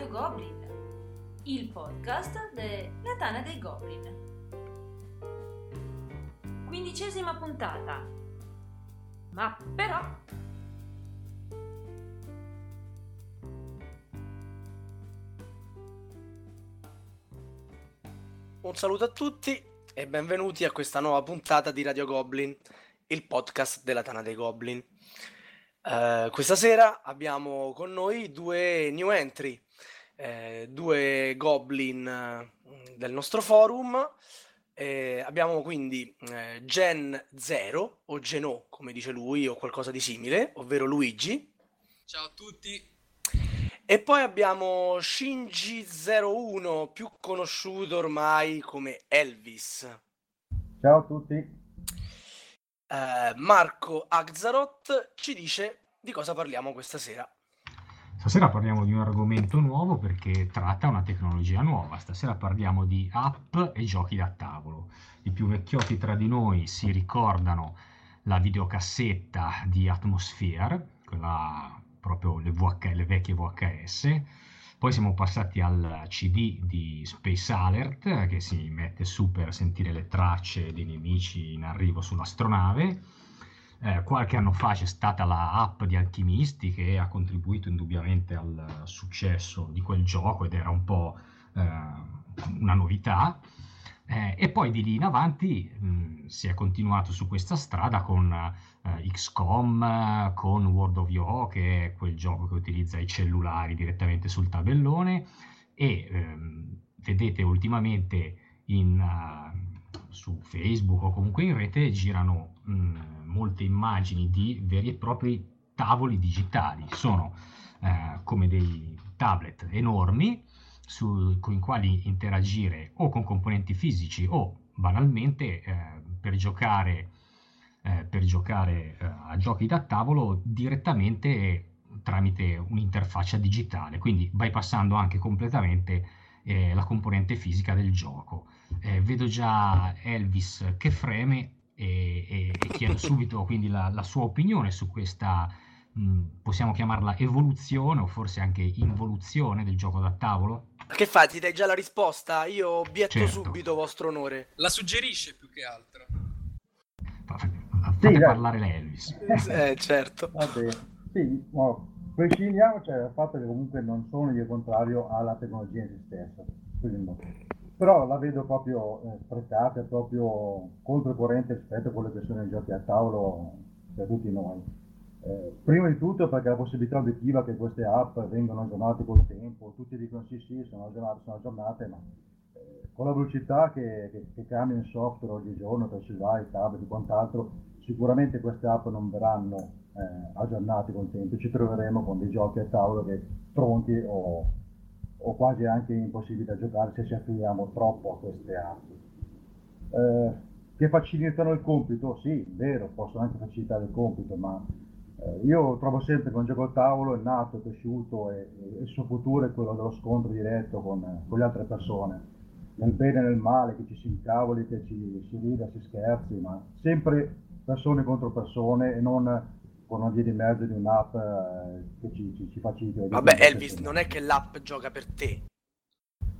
Radio Goblin, il podcast della Tana dei Goblin. Quindicesima puntata. Ma però... Un saluto a tutti e benvenuti a questa nuova puntata di Radio Goblin, il podcast della Tana dei Goblin. Uh, questa sera abbiamo con noi due new entry, eh, due goblin uh, del nostro forum. Eh, abbiamo quindi eh, Gen 0 o Geno, come dice lui, o qualcosa di simile, ovvero Luigi. Ciao a tutti. E poi abbiamo Shinji01, più conosciuto ormai come Elvis. Ciao a tutti. Uh, Marco Axarot ci dice di cosa parliamo questa sera. Stasera parliamo di un argomento nuovo perché tratta una tecnologia nuova. Stasera parliamo di app e giochi da tavolo. I più vecchiotti tra di noi si ricordano la videocassetta di Atmosphere, quella proprio le, VH, le vecchie VHS. Poi siamo passati al CD di Space Alert che si mette su per sentire le tracce dei nemici in arrivo sull'astronave. Eh, qualche anno fa c'è stata la app di Alchimisti che ha contribuito indubbiamente al successo di quel gioco ed era un po' eh, una novità. Eh, e poi di lì in avanti mh, si è continuato su questa strada con eh, XCOM, con World of Yo, che è quel gioco che utilizza i cellulari direttamente sul tabellone, e ehm, vedete ultimamente in, uh, su Facebook o comunque in rete girano mh, molte immagini di veri e propri tavoli digitali. Sono eh, come dei tablet enormi su, con i quali interagire o con componenti fisici o banalmente eh, per giocare, eh, per giocare eh, a giochi da tavolo direttamente tramite un'interfaccia digitale, quindi bypassando anche completamente eh, la componente fisica del gioco. Eh, vedo già Elvis che freme e, e, e chiedo subito quindi la, la, sua opinione su questa, mh, possiamo chiamarla evoluzione o forse anche involuzione del gioco da tavolo. Che fa? Ti dai già la risposta? Io obietto Certo. subito, vostro onore. La suggerisce più che altro. Fa- Fate dai. parlare lei, Elvis. Eh, certo. Vabbè, sì, no, prescindiamo cioè, dal fatto che comunque non sono io contrario alla tecnologia in se stessa, quindi no. Però la vedo proprio eh, sprecata, proprio controcorrente rispetto a quello che sono i giochi a tavolo per tutti noi. Eh, prima di tutto perché la possibilità obiettiva che queste app vengano aggiornate col tempo, tutti dicono sì sì sono aggiornate, sono aggiornate, ma eh, con la velocità che, che, che cambia il software oggigiorno per cellulari, tablet e quant'altro, sicuramente queste app non verranno eh, aggiornate col tempo, ci troveremo con dei giochi a tavolo che tronchi o, o quasi anche impossibili da giocare se ci affidiamo troppo a queste app. Eh, che facilitano il compito? Sì, vero, possono anche facilitare il compito, ma eh, io trovo sempre che un gioco a tavolo è nato, è cresciuto e, e il suo futuro è quello dello scontro diretto con, con le altre persone, nel bene e nel male, che ci si incavoli, che ci si rida, si scherzi, ma sempre persone contro persone e non con una via di mezzo di un'app eh, che ci, ci, ci facilita. Vabbè, Elvis, non è che l'app gioca per te.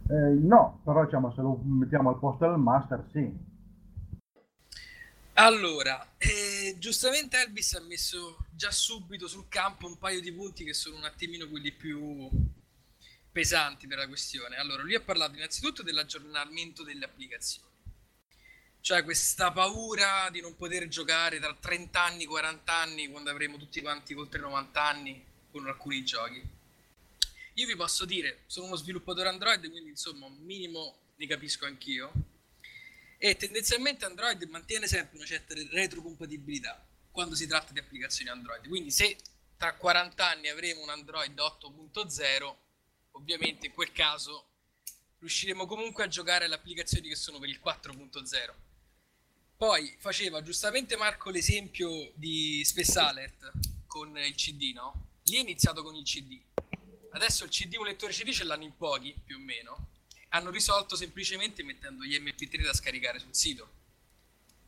Eh, no, però diciamo se lo mettiamo al posto del master, sì. Allora, eh, giustamente Elvis ha messo già subito sul campo un paio di punti che sono un attimino quelli più pesanti della questione. Allora, lui ha parlato innanzitutto dell'aggiornamento delle applicazioni. Cioè questa paura di non poter giocare tra 30 anni, 40 anni, quando avremo tutti quanti oltre 90 anni con alcuni giochi. Io vi posso dire, sono uno sviluppatore Android, quindi insomma un minimo ne capisco anch'io. E tendenzialmente Android mantiene sempre una certa retrocompatibilità quando si tratta di applicazioni Android. Quindi se tra 40 anni avremo un Android 8.0, ovviamente in quel caso riusciremo comunque a giocare alle applicazioni che sono per il 4.0. Poi faceva giustamente Marco l'esempio di Space Alert con il CD, no? Lì è iniziato con il CD. Adesso il CD, un lettore CD ce l'hanno in pochi, più o meno. Hanno risolto semplicemente mettendo gli MP3 da scaricare sul sito.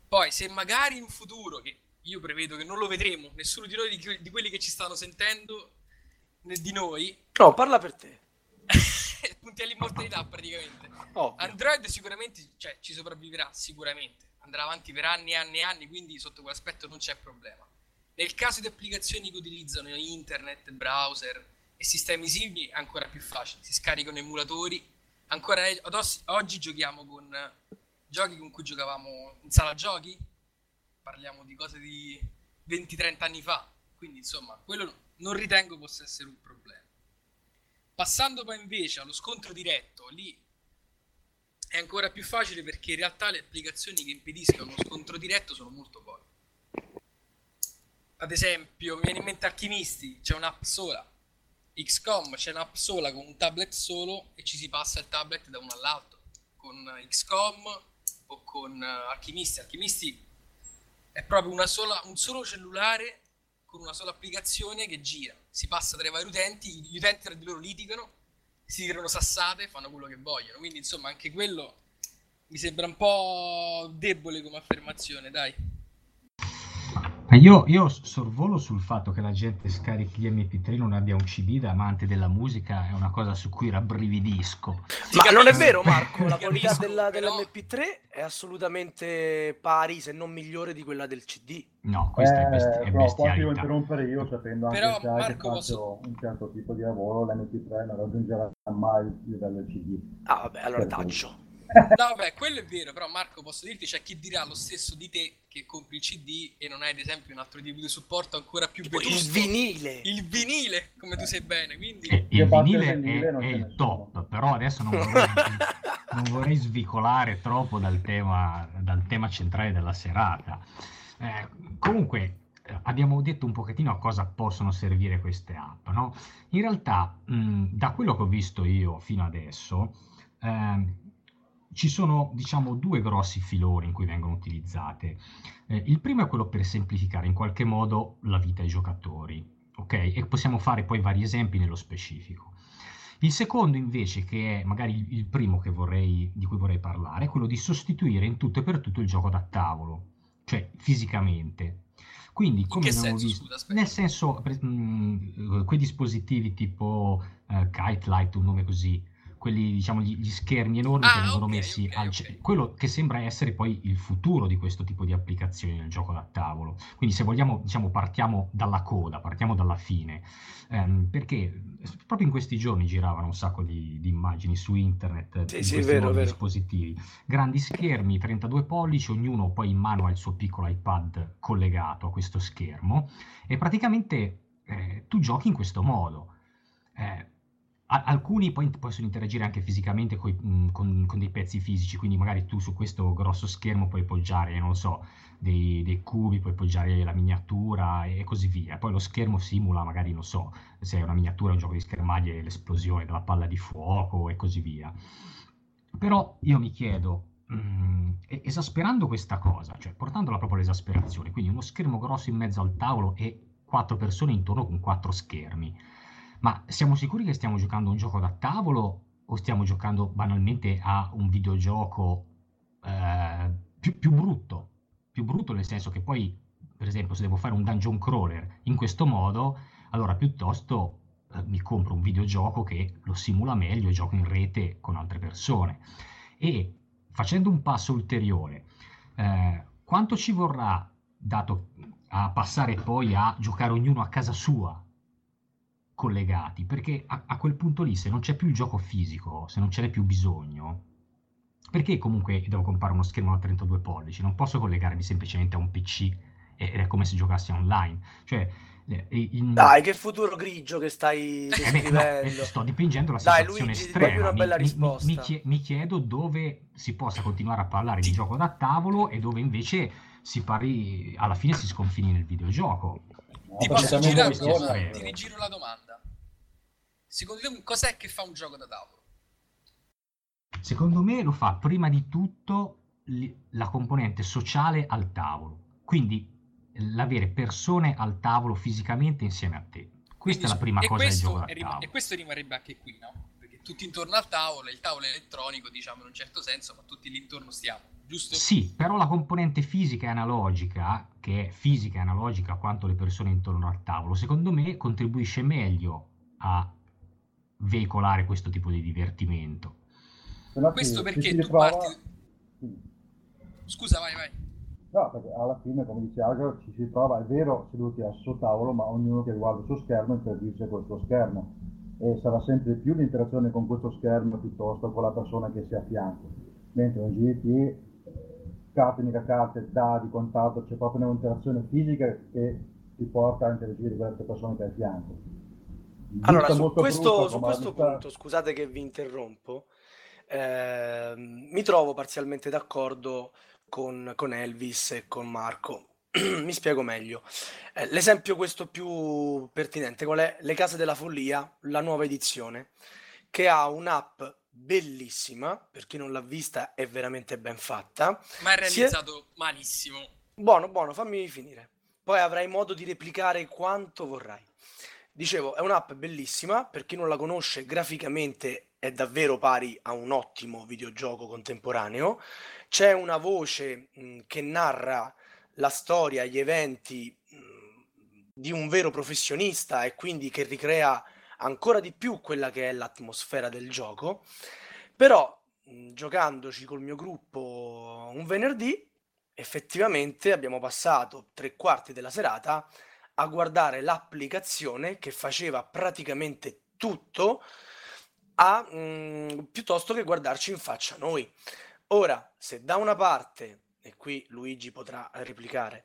Poi, se magari in futuro, che io prevedo che non lo vedremo, nessuno di noi, di, di quelli che ci stanno sentendo, né di noi, No, parla per te. punti all'immortalità praticamente. Ovvio. Android sicuramente cioè, ci sopravviverà, sicuramente. Andrà avanti per anni e anni e anni, quindi sotto quell'aspetto non c'è problema. Nel caso di applicazioni che utilizzano internet, browser e sistemi simili è ancora più facile. Si scaricano emulatori. Ancora ad oggi giochiamo con giochi con cui giocavamo in sala giochi. Parliamo di cose di 20-30 anni fa. Quindi insomma, quello non ritengo possa essere un problema. Passando poi invece allo scontro diretto, lì è ancora più facile perché in realtà le applicazioni che impediscono lo scontro diretto sono molto poche. Ad esempio, mi viene in mente Alchimisti, c'è un'app sola. XCOM c'è un'app sola con un tablet solo e ci si passa il tablet da uno all'altro. Con XCOM o con eh, Alchimisti. Alchimisti è proprio sola, un solo cellulare con una sola applicazione che gira. Si passa tra i vari utenti, gli utenti tra di loro litigano, si tirano sassate, fanno quello che vogliono. Quindi, insomma, anche quello mi sembra un po' debole come affermazione, dai. Ma Io, io sorvolo sul fatto che la gente scarichi gli MP3 non abbia un CD da amante della musica, è una cosa su cui rabbrividisco. Sì, Ma non è vero, Marco, la qualità della, però- dell'MP3 è assolutamente pari, se non migliore di quella del CD. No, questa è, besti- Eh, è però qua ti devo bestialità. interrompere io sapendo anche Però, che Marco, faccio posso- un certo tipo di lavoro, l'MP3 non raggiungerà mai il livello CD. Ah, vabbè, allora Perfetto. taccio. No, vabbè, quello è vero, però Marco posso dirti, c'è chi dirà lo stesso di te che compri il CD e non hai ad esempio un altro tipo di supporto ancora più Tipo il vetusto. vinile. Il vinile, come tu sai bene, quindi... Eh, il vinile il vinile, è, è il top, però adesso non vorrei, non vorrei svicolare troppo dal tema, dal tema centrale della serata. Eh, comunque, eh, abbiamo detto un pochettino a cosa possono servire queste app, no? In realtà, mh, da quello che ho visto io fino adesso, ehm, ci sono, diciamo, due grossi filoni in cui vengono utilizzate. Eh, il primo è quello per semplificare in qualche modo la vita ai giocatori, ok? E possiamo fare poi vari esempi nello specifico. Il secondo invece, che è magari il, primo che vorrei, di cui vorrei parlare, è quello di sostituire in tutto e per tutto il gioco da tavolo, cioè fisicamente. Quindi, come che abbiamo senso, visto, scusa, nel senso, mh, quei dispositivi tipo eh, Kite Light, un nome così, quelli, diciamo, gli, gli schermi enormi che Ah, vengono ok, messi ok, al ok. ce- quello che sembra essere poi il futuro di questo tipo di applicazioni nel gioco da tavolo. Quindi se vogliamo, diciamo, partiamo dalla coda, partiamo dalla fine, ehm, perché proprio in questi giorni giravano un sacco di, di immagini su internet Sì, di sì, questi vero, nuovi vero. dispositivi. Grandi schermi, 32 pollici, ognuno poi in mano ha il suo piccolo iPad collegato a questo schermo e praticamente eh, tu giochi in questo modo. Eh, alcuni poi possono interagire anche fisicamente coi- mh, con, con dei pezzi fisici, quindi magari tu su questo grosso schermo puoi poggiare, non so, dei, dei cubi, puoi poggiare la miniatura e così via. Poi lo schermo simula magari, non so, se è una miniatura, un gioco di schermaglie, l'esplosione della palla di fuoco e così via. Però io mi chiedo, mh, esasperando questa cosa, cioè portandola proprio all'esasperazione, quindi uno schermo grosso in mezzo al tavolo e quattro persone intorno con quattro schermi, ma siamo sicuri che stiamo giocando a un gioco da tavolo o stiamo giocando banalmente a un videogioco eh, più, più brutto? Più brutto nel senso che poi, per esempio, se devo fare un dungeon crawler in questo modo, allora piuttosto eh, mi compro un videogioco che lo simula meglio e gioco in rete con altre persone. E facendo un passo ulteriore, eh, quanto ci vorrà, dato a passare poi a giocare ognuno a casa sua, collegati? Perché a, a quel punto lì, se non c'è più il gioco fisico, se non ce n'è più bisogno, perché comunque devo comprare uno schermo da 32 pollici? Non posso collegarmi semplicemente a un PC ed è come se giocassi online. Cioè, in- Dai, che futuro grigio che stai eh beh, no, eh, sto dipingendo la Dai, situazione Luigi, estrema. mi, mi- mi mi chiedo dove si possa continuare a parlare di gioco da tavolo e dove invece si parli, alla fine si sconfini nel videogioco. Ti posso girare, ti rigiro la domanda. Secondo te cos'è che fa un gioco da tavolo? Secondo me lo fa prima di tutto la componente sociale al tavolo, quindi l'avere persone al tavolo fisicamente insieme a te. Questa è la prima cosa del gioco da rim- tavolo. E questo rimarrebbe anche qui, no? Tutti intorno al tavolo, il tavolo è elettronico, diciamo in un certo senso, ma tutti lì intorno stiamo, giusto? Sì, però la componente fisica e analogica, che è fisica e analogica quanto le persone intorno al tavolo, secondo me contribuisce meglio a veicolare questo tipo di divertimento. Però Questo perché tu ritrova- parti... Scusa, vai, vai. No, perché alla fine, come dice Algaro, ci si trova, è vero, seduti al suo tavolo, ma ognuno che guarda il suo schermo interagisce col suo schermo. E sarà sempre più l'interazione con questo schermo piuttosto con la persona che si ha a fianco. Mentre un GT, carte, mica carte, dadi, contatto, c'è proprio un'interazione fisica che ti porta a interagire con le altre persone che hai a fianco. Allora, Vista su questo, brutta, su questo vista- punto, scusate che vi interrompo, ehm, mi trovo parzialmente d'accordo con, con Elvis e con Marco. Mi spiego meglio. Eh, l'esempio questo più pertinente, qual è? Le Case della Follia, la nuova edizione, che ha un'app bellissima, per chi non l'ha vista è veramente ben fatta. Ma è Si è- realizzato malissimo. Buono, buono, fammi finire. Poi avrai modo di replicare quanto vorrai. Dicevo, è un'app bellissima, per chi non la conosce, graficamente è davvero pari a un ottimo videogioco contemporaneo. C'è una voce mh, che narra la storia, gli eventi mh, di un vero professionista e quindi che ricrea ancora di più quella che è l'atmosfera del gioco. Però, mh, giocandoci col mio gruppo un venerdì, effettivamente abbiamo passato tre quarti della serata a guardare l'applicazione che faceva praticamente tutto a, mm, piuttosto che guardarci in faccia noi. Ora, se da una parte, e qui Luigi potrà replicare,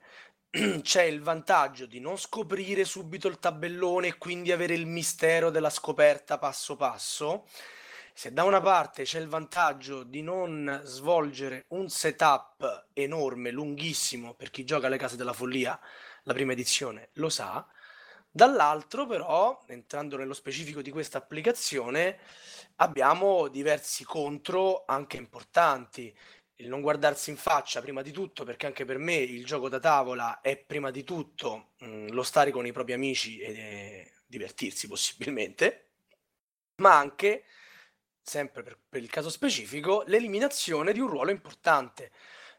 c'è il vantaggio di non scoprire subito il tabellone e quindi avere il mistero della scoperta passo passo, se da una parte c'è il vantaggio di non svolgere un setup enorme, lunghissimo, per chi gioca alle case della follia, la prima edizione lo sa, dall'altro però, entrando nello specifico di questa applicazione, abbiamo diversi contro anche importanti. Il non guardarsi in faccia prima di tutto, perché anche per me il gioco da tavola è prima di tutto mh, lo stare con i propri amici e divertirsi possibilmente, ma anche sempre per, per il caso specifico, l'eliminazione di un ruolo importante.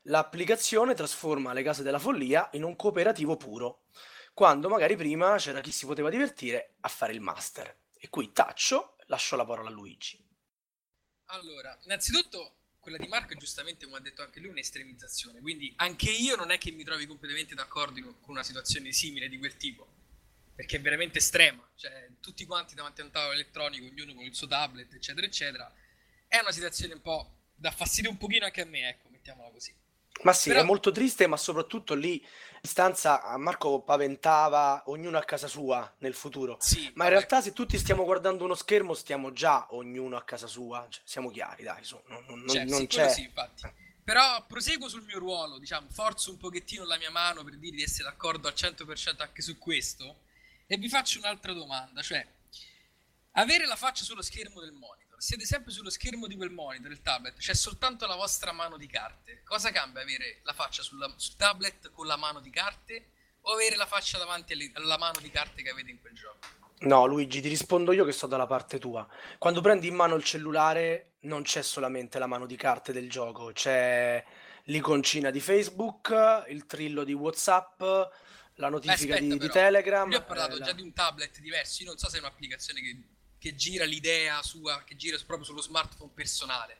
L'applicazione trasforma le case della follia in un cooperativo puro, quando magari prima c'era chi si poteva divertire a fare il master. E qui taccio, lascio la parola a Luigi. Allora, innanzitutto quella di Marco giustamente, come ha detto anche lui, un'estremizzazione. Quindi anche io non è che mi trovi completamente d'accordo con una situazione simile di quel tipo. Perché è veramente estrema. Cioè, tutti quanti davanti a un tavolo elettronico, ognuno con il suo tablet, eccetera, eccetera. È una situazione un po' da fastidio un pochino anche a me, ecco, mettiamola così. Ma sì, Però- è molto triste, ma soprattutto lì in stanza a Marco paventava ognuno a casa sua nel futuro. Sì, Ma in realtà se tutti stiamo guardando uno schermo stiamo già ognuno a casa sua, cioè, siamo chiari, dai, su, non, non- Cioè, non sì, c'è... sì. Però proseguo sul mio ruolo, diciamo, forzo un pochettino la mia mano per dire di essere d'accordo al 100% anche su questo. E vi faccio un'altra domanda, cioè, avere la faccia sullo schermo del monitor, siete sempre sullo schermo di quel monitor, il tablet, c'è soltanto la vostra mano di carte. Cosa cambia avere la faccia sulla- sul tablet con la mano di carte o avere la faccia davanti alle- alla mano di carte che avete in quel gioco? No, Luigi, ti rispondo io che sto dalla parte tua. Quando prendi in mano il cellulare non c'è solamente la mano di carte del gioco, c'è l'iconcina di Facebook, il trillo di WhatsApp, la notifica aspetta, di, di però. Telegram. Io ho parlato eh, la- già di un tablet diverso. Io non so se è un'applicazione che, che gira l'idea sua, che gira proprio sullo smartphone personale.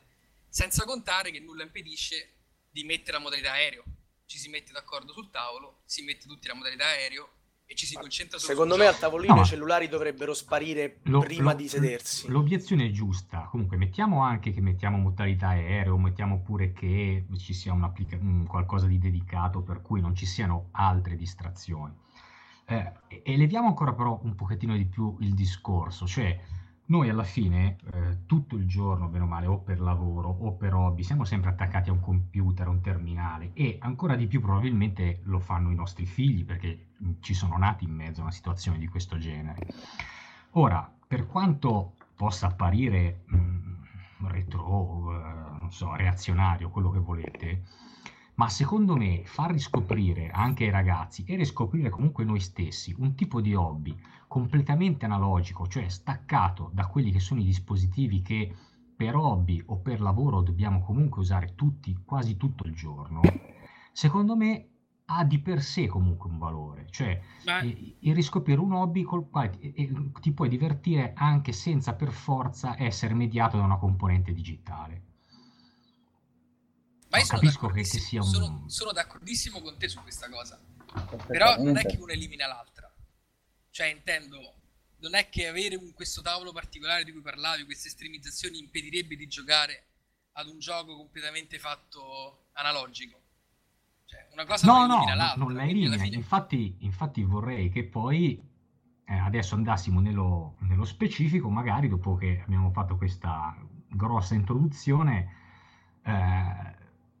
Senza contare che nulla impedisce di mettere la modalità aereo. Ci si mette d'accordo sul tavolo, si mette tutti la modalità aereo e ci si concentra solo Secondo me al gioco. tavolino No. i cellulari dovrebbero sparire Lo- prima lo- di sedersi. L'obiezione è giusta. Comunque, mettiamo anche che mettiamo modalità aereo, mettiamo pure che ci sia un qualcosa di dedicato per cui non ci siano altre distrazioni. Eh, eleviamo ancora però un pochettino di più il discorso, cioè noi alla fine eh, tutto il giorno, bene o male, o per lavoro o per hobby, siamo sempre attaccati a un computer, a un terminale e ancora di più probabilmente lo fanno i nostri figli perché mh, ci sono nati in mezzo a una situazione di questo genere. Ora, per quanto possa apparire mh, retro, eh, non so, reazionario, quello che volete, ma secondo me far riscoprire anche ai ragazzi e riscoprire comunque noi stessi un tipo di hobby completamente analogico, cioè staccato da quelli che sono i dispositivi che per hobby o per lavoro dobbiamo comunque usare tutti, quasi tutto il giorno, secondo me ha di per sé comunque un valore, cioè eh, il riscoprire un hobby col quale ti, ti puoi divertire anche senza per forza essere mediato da una componente digitale. Ma io No, sono capisco che- sia un- sono, sono d'accordissimo con te su questa cosa. Però non è che uno elimina l'altra. Cioè, intendo, non è che avere un- questo tavolo particolare di cui parlavi, queste estremizzazioni, impedirebbe di giocare ad un gioco completamente fatto analogico. Cioè, una cosa No, non no, elimina no, l'altra. non la elimina. fine- Infatti, infatti vorrei che poi eh, adesso andassimo nello, nello specifico, magari dopo che abbiamo fatto questa grossa introduzione, eh,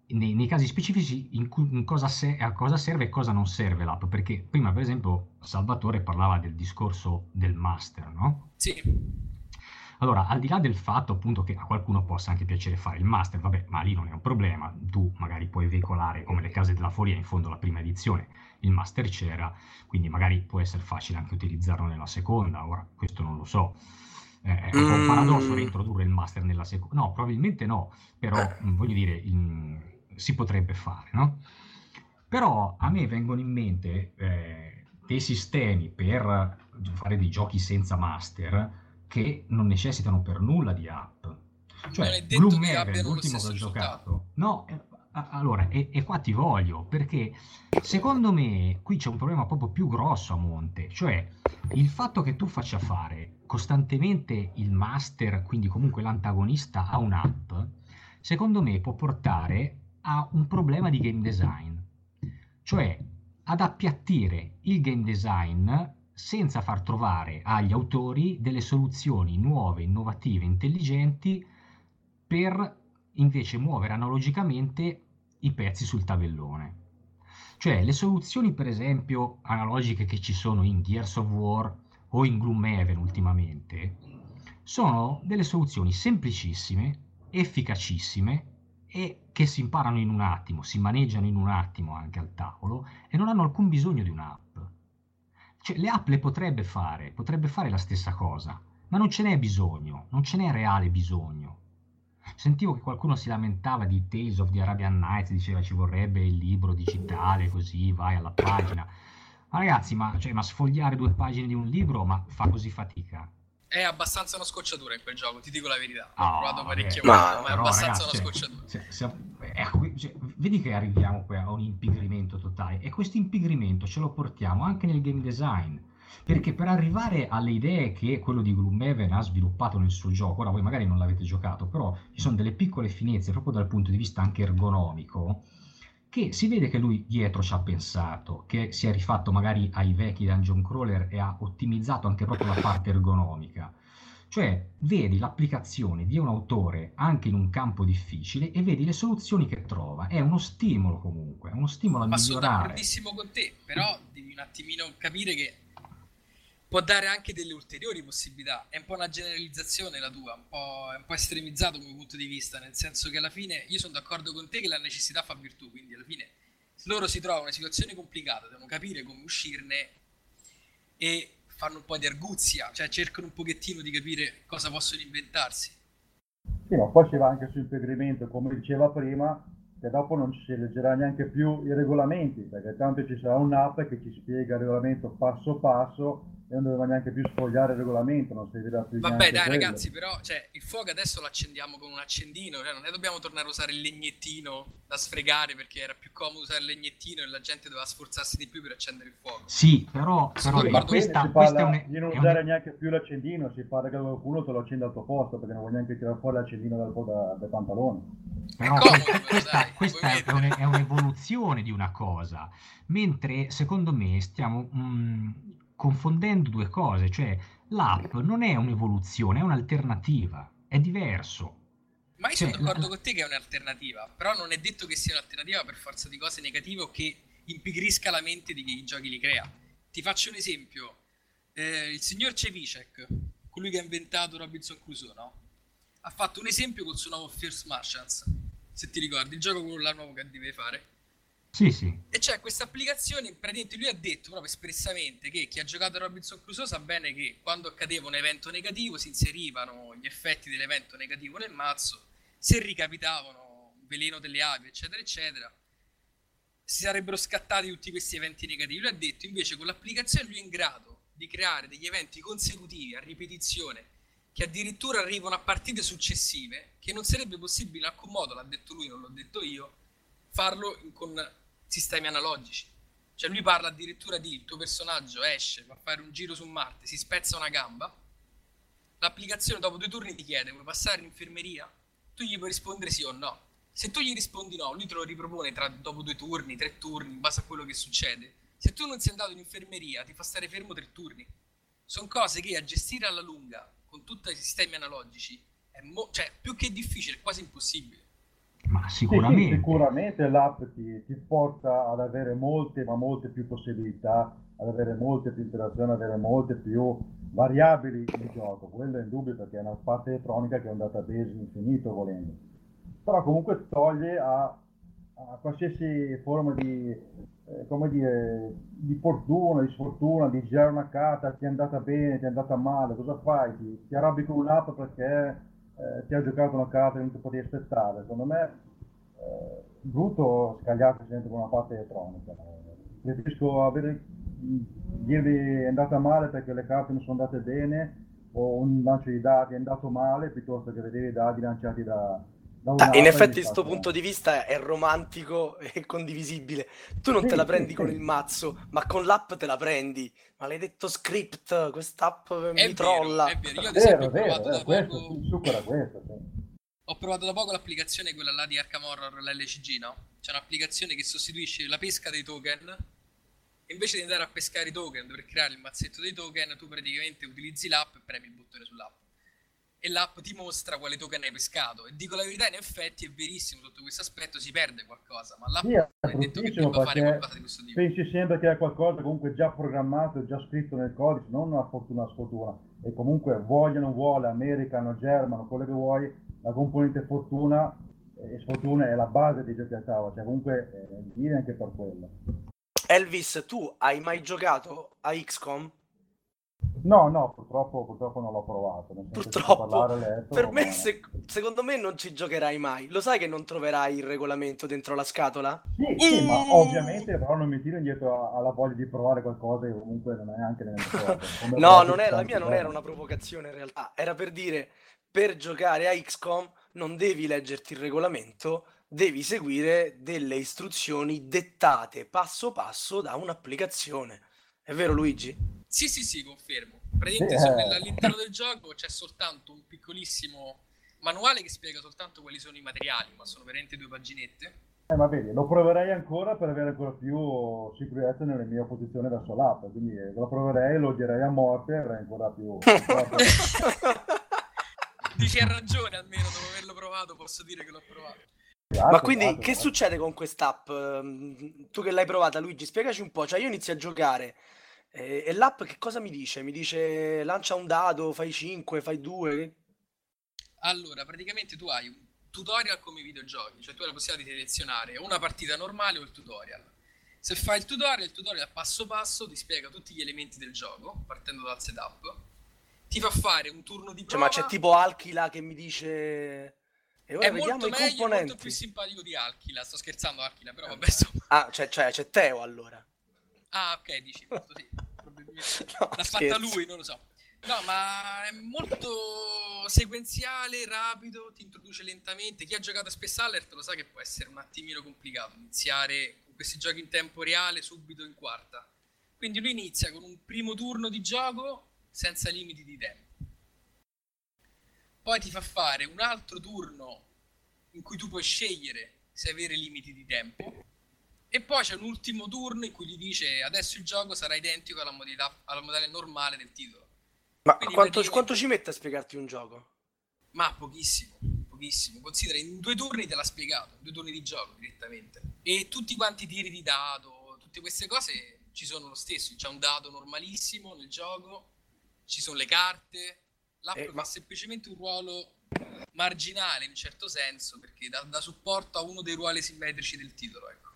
nei, nei casi specifici in, cui- in cosa se- a cosa serve e cosa non serve l'app. Perché prima, per esempio, Salvatore parlava del discorso del master, no? Sì, Allora, al di là del fatto appunto che a qualcuno possa anche piacere fare il master, vabbè, ma lì non è un problema, tu magari puoi veicolare come le case della follia in fondo la prima edizione, il master c'era, quindi magari può essere facile anche utilizzarlo nella seconda, ora questo non lo so. Eh, è un po' un Mm. paradosso reintrodurre il master nella seconda, no, probabilmente no, però mh, voglio dire, il- si potrebbe fare, no? Però a me vengono in mente eh, dei sistemi per fare dei giochi senza master che non necessitano per nulla di app. Cioè, abbiano lo l'ultimo che ho giocato, no, eh, allora, e, e qua ti voglio, perché secondo me qui c'è un problema proprio più grosso a monte, cioè il fatto che tu faccia fare costantemente il master, quindi comunque l'antagonista a un'app, secondo me può portare a un problema di game design, cioè ad appiattire il game design senza far trovare agli autori delle soluzioni nuove, innovative, intelligenti per invece muovere analogicamente i pezzi sul tabellone. Cioè le soluzioni per esempio analogiche che ci sono in Gears of War o in Gloomhaven ultimamente sono delle soluzioni semplicissime, efficacissime e che si imparano in un attimo, si maneggiano in un attimo anche al tavolo e non hanno alcun bisogno di un'app. Cioè, le app le potrebbe fare, potrebbe fare la stessa cosa, ma non ce n'è bisogno, non ce n'è reale bisogno. Sentivo che qualcuno si lamentava di Tales of the Arabian Nights, diceva ci vorrebbe il libro digitale, così vai alla pagina. Ma ragazzi, ma, cioè, ma sfogliare due pagine di un libro, ma fa così fatica? È abbastanza una scocciatura in quel gioco, ti dico la verità. Ah, provato parecchie volte, Ma- ma è abbastanza ragazzi, una scocciatura. se- se- è qui- cioè, vedi che arriviamo qui a un impigrimento totale e questo impigrimento ce lo portiamo anche nel game design perché per arrivare alle idee che quello di Gloomhaven ha sviluppato nel suo gioco ora voi magari non l'avete giocato però ci sono delle piccole finezze proprio dal punto di vista anche ergonomico che si vede che lui dietro ci ha pensato che si è rifatto magari ai vecchi dungeon crawler e ha ottimizzato anche proprio la parte ergonomica cioè, vedi l'applicazione di un autore anche in un campo difficile e vedi le soluzioni che trova. È uno stimolo comunque, è uno stimolo a Ma sono migliorare. d'accordissimo con te, però devi un attimino capire che può dare anche delle ulteriori possibilità. È un po' una generalizzazione la tua, un po', è un po' estremizzato come punto di vista, nel senso che alla fine io sono d'accordo con te che la necessità fa virtù, quindi alla fine loro si trovano in una situazione complicata, devono capire come uscirne e fanno un po' di arguzia, cioè cercano un pochettino di capire cosa possono inventarsi. Sì, ma poi si va anche sul impegrimento, come diceva prima, che dopo non ci si leggerà neanche più i regolamenti, perché tanto ci sarà un'app che ci spiega il regolamento passo passo non dovremo neanche più sfogliare il regolamento, non più Vabbè, dai, quello. ragazzi, però, cioè, il fuoco adesso lo accendiamo con un accendino, cioè, non è dobbiamo tornare a usare il legnettino da sfregare perché era più comodo usare il legnettino e la gente doveva sforzarsi di più per accendere il fuoco. Sì, però, però Sì, ma questa, si questa è parla un... di non è un- usare neanche più l'accendino, si parla che qualcuno te lo accende al tuo posto perché non vuoi neanche tirare fuori l'accendino dal, da- dai pantaloni. Però È comodo, questa, però, questa- dai, questa puoi è, un- è un'evoluzione di una cosa, mentre secondo me stiamo mm, confondendo due cose, cioè l'app non è un'evoluzione, è un'alternativa, è diverso. Ma io Cioè, sono d'accordo la- con te che è un'alternativa, però non è detto che sia un'alternativa per forza di cose negative o che impigrisca la mente di chi i giochi li crea. Ti faccio un esempio. Eh, il signor Cevicek, colui che ha inventato Robinson Crusoe, no? Ha fatto un esempio col suo nuovo First Martians, se ti ricordi, il gioco là nuovo che devi fare. Sì, sì, E c'è questa applicazione, praticamente lui ha detto proprio espressamente che chi ha giocato a Robinson Crusoe sa bene che quando accadeva un evento negativo si inserivano gli effetti dell'evento negativo nel mazzo, se ricapitavano veleno delle api, eccetera, eccetera, si sarebbero scattati tutti questi eventi negativi. Lui ha detto invece con l'applicazione lui è in grado di creare degli eventi consecutivi a ripetizione che addirittura arrivano a partite successive che non sarebbe possibile in alcun modo, l'ha detto lui, non l'ho detto io, farlo con sistemi analogici. Cioè lui parla addirittura di il tuo personaggio esce, va a fare un giro su Marte, si spezza una gamba, l'applicazione dopo due turni ti chiede vuoi passare in infermeria? Tu gli puoi rispondere sì o no se tu gli rispondi no, lui te lo ripropone tra, dopo due turni, tre turni, in base a quello che succede. Se tu non sei andato in infermeria, ti fa stare fermo tre turni. Sono cose che a gestire alla lunga, con tutti i sistemi analogici, è mo- cioè, più che difficile, è quasi impossibile. Ma sicuramente. Sì, sì, sicuramente l'app ti, ti, porta ad avere molte, ma molte più possibilità, ad avere molte più interazioni, ad avere molte più variabili di gioco. Quello è indubbio perché è una parte elettronica che è un database infinito volendo però comunque toglie a, a qualsiasi forma di, eh, come dire, di fortuna, di sfortuna, di girare una carta, ti è andata bene, ti è andata male, cosa fai? Ti, ti arrabbi con un'app perché eh, ti ha giocato una carta che non ti potevi aspettare. Secondo me eh, brutto scagliarsi sempre con una parte elettronica. Preferisco avere, dirvi è andata male perché le carte non sono andate bene o un lancio di dati è andato male piuttosto che vedere i dati lanciati da, Ah, in effetti, questo punto di vista è romantico e condivisibile. Tu non sì, te la prendi sì, con sì. il mazzo, ma con l'app te la prendi. Maledetto script, quest'app è mi vero, trolla. È vero, io ad esempio ho provato da questo, poco... questo, Ho provato da poco l'applicazione, quella là di Arkham Horror, l'LCG, no? C'è un'applicazione che sostituisce la pesca dei token. E invece di andare a pescare i token per creare il mazzetto dei token, tu praticamente utilizzi l'app e premi il bottone sull'app e l'app ti mostra quale token hai pescato. E dico la verità, in effetti è verissimo sotto questo aspetto, si perde qualcosa, ma l'app sì, è detto che debba fare qualcosa di questo tipo. Pensi sempre che è qualcosa comunque già programmato, già scritto nel codice, non una fortuna sfortuna. E comunque voglia o non vuole, americano, germano, quello che vuoi, la componente fortuna e sfortuna è la base dei giochi a tavola, cioè comunque è dire anche per quello. Elvis, tu hai mai giocato a XCOM? No, no, purtroppo, purtroppo non l'ho provato. Purtroppo, letto, per me, se, secondo me non ci giocherai mai. Lo sai che non troverai il regolamento dentro la scatola? Sì, sì ma mm. ovviamente però non mi tiro indietro alla voglia di provare qualcosa che comunque non è anche nelle mie No, non è, la mia non era una provocazione in realtà, era per dire, per giocare a XCOM non devi leggerti il regolamento, devi seguire delle istruzioni dettate passo passo da un'applicazione. È vero Luigi? Sì, sì, sì, confermo. Praticamente eh. all'interno del gioco c'è soltanto un piccolissimo manuale che spiega soltanto quali sono i materiali, ma sono veramente due paginette. Eh, ma vedi, lo proverei ancora per avere ancora più sicurezza nelle mie posizioni verso l'app, quindi eh, lo proverei, lo direi a morte e avrei ancora più... Dici hai ragione, almeno dopo averlo provato posso dire che l'ho provato. Grazie, ma quindi grazie, che grazie. succede con quest'app? Ehm, tu che l'hai provata, Luigi, spiegaci un po'. Cioè, io inizio a giocare e, e l'app che cosa mi dice? Mi dice lancia un dado, fai 5, fai 2. Allora, praticamente tu hai un tutorial come i videogiochi, cioè tu hai la possibilità di selezionare una partita normale o il tutorial. Se fai il tutorial, il tutorial passo passo ti spiega tutti gli elementi del gioco, partendo dal setup. Ti fa fare un turno di prova. Cioè, ma c'è tipo Alkila che mi dice... E ora è vediamo molto meglio, componenti. molto più simpatico di Alkila. Sto scherzando Alkila, però vabbè. Sto... Ah, cioè, cioè c'è Teo allora. Ah, ok, dici, questo sì. no, L'ha fatta lui, non lo so. No, ma è molto sequenziale, rapido, ti introduce lentamente. Chi ha giocato a Space Alert lo sa che può essere un attimino complicato iniziare con questi giochi in tempo reale subito in quarta. Quindi lui inizia con un primo turno di gioco senza limiti di tempo. Poi ti fa fare un altro turno in cui tu puoi scegliere se avere limiti di tempo e poi c'è un ultimo turno in cui gli dice adesso il gioco sarà identico alla modalità, alla modalità normale del titolo. Ma quanto, praticamente... quanto, ci mette a spiegarti un gioco? Ma pochissimo, pochissimo. Considera, in due turni te l'ha spiegato, due turni di gioco direttamente. E tutti quanti i tiri di dado, tutte queste cose ci sono lo stesso. C'è un dado normalissimo nel gioco, ci sono le carte. L'app eh, ma... semplicemente un ruolo marginale in un certo senso, perché dà, dà supporto a uno dei ruoli simmetrici del titolo, ecco.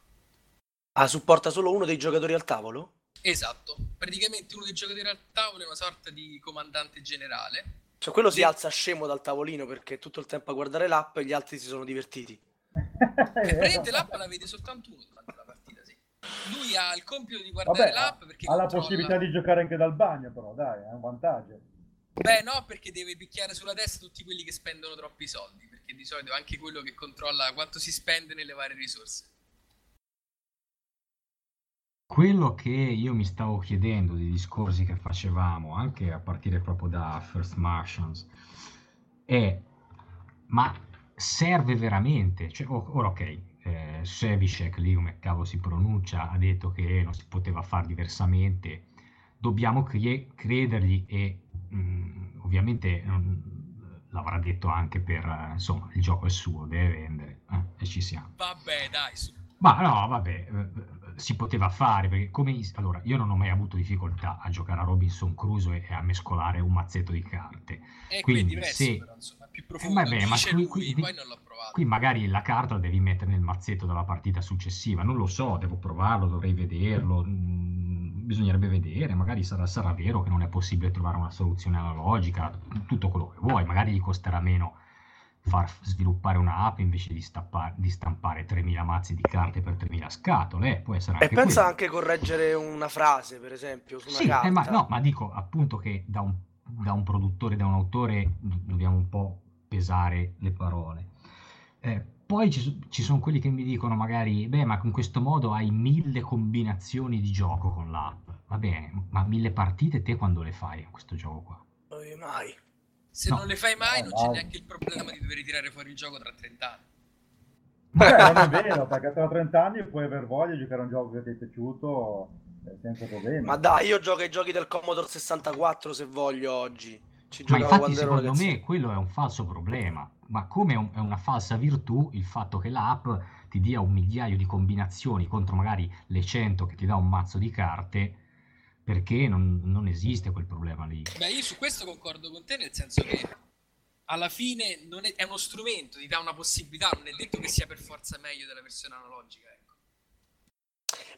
Ah, supporta solo uno dei giocatori al tavolo? Esatto, praticamente uno dei giocatori al tavolo è una sorta di comandante generale. Cioè quello si alza scemo dal tavolino perché tutto il tempo a guardare l'app e gli altri si sono divertiti. E praticamente l'app la vede soltanto uno durante la partita, sì. lui ha il compito di guardare Vabbè, l'app perché ha la possibilità di giocare anche dal bagno, però, dai, è un vantaggio. Beh, no, perché deve picchiare sulla testa tutti quelli che spendono troppi soldi, perché di solito è anche quello che controlla quanto si spende nelle varie risorse. Quello che io mi stavo chiedendo dei discorsi che facevamo, anche a partire proprio da First Martians, è ma serve veramente? Cioè, ora ok, eh, Sevicek, lì come cavolo si pronuncia, ha detto che non si poteva fare diversamente, dobbiamo crie- credergli e mm, ovviamente non- l'avrà detto anche per, insomma, il gioco è suo, deve vendere, eh, e ci siamo. Vabbè, dai, su. Ma no, vabbè, eh, si poteva fare perché come allora io non ho mai avuto difficoltà a giocare a Robinson Crusoe e a mescolare un mazzetto di carte. E qui è Quindi, diverso, se- però, insomma, è più Eh, profondo. vabbè, ma Dice qui, qui- provato. qui magari la carta la devi mettere nel mazzetto della partita successiva. Non lo so, devo provarlo, dovrei vederlo. mm, bisognerebbe vedere, magari sarà, sarà vero che non è possibile trovare una soluzione analogica, tutto quello che vuoi, magari gli costerà meno far sviluppare una app invece di, stappa- di stampare 3000 mazzi di carte per 3000 scatole, eh, può essere E anche pensa quello. anche correggere una frase, per esempio, su una Sì, carta. eh, ma, no, ma dico appunto che da un, da un produttore, da un autore, do- dobbiamo un po' pesare le parole. Eh, poi ci, ci sono quelli che mi dicono magari, beh, ma con questo modo hai mille combinazioni di gioco con l'app. Va bene, ma mille partite te quando le fai a questo gioco qua? Eh, mai. Se no. non le fai mai, No, non c'è no. neanche il problema di dover tirare fuori il gioco tra 30 anni. Cioè, non è vero, perché tra 30 anni puoi aver voglia di giocare a un gioco che ti è piaciuto eh, senza problemi. Ma dai, io gioco ai giochi del Commodore 64 se voglio oggi. Ci Ma giocavo infatti secondo me quello è un falso problema, ma come è una falsa virtù il fatto che l'app ti dia un migliaio di combinazioni contro magari le 100 che ti dà un mazzo di carte, perché non, non esiste quel problema lì. Beh, io su questo concordo con te, nel senso che alla fine non è, è uno strumento, ti dà una possibilità, non è detto che sia per forza meglio della versione analogica. Ecco.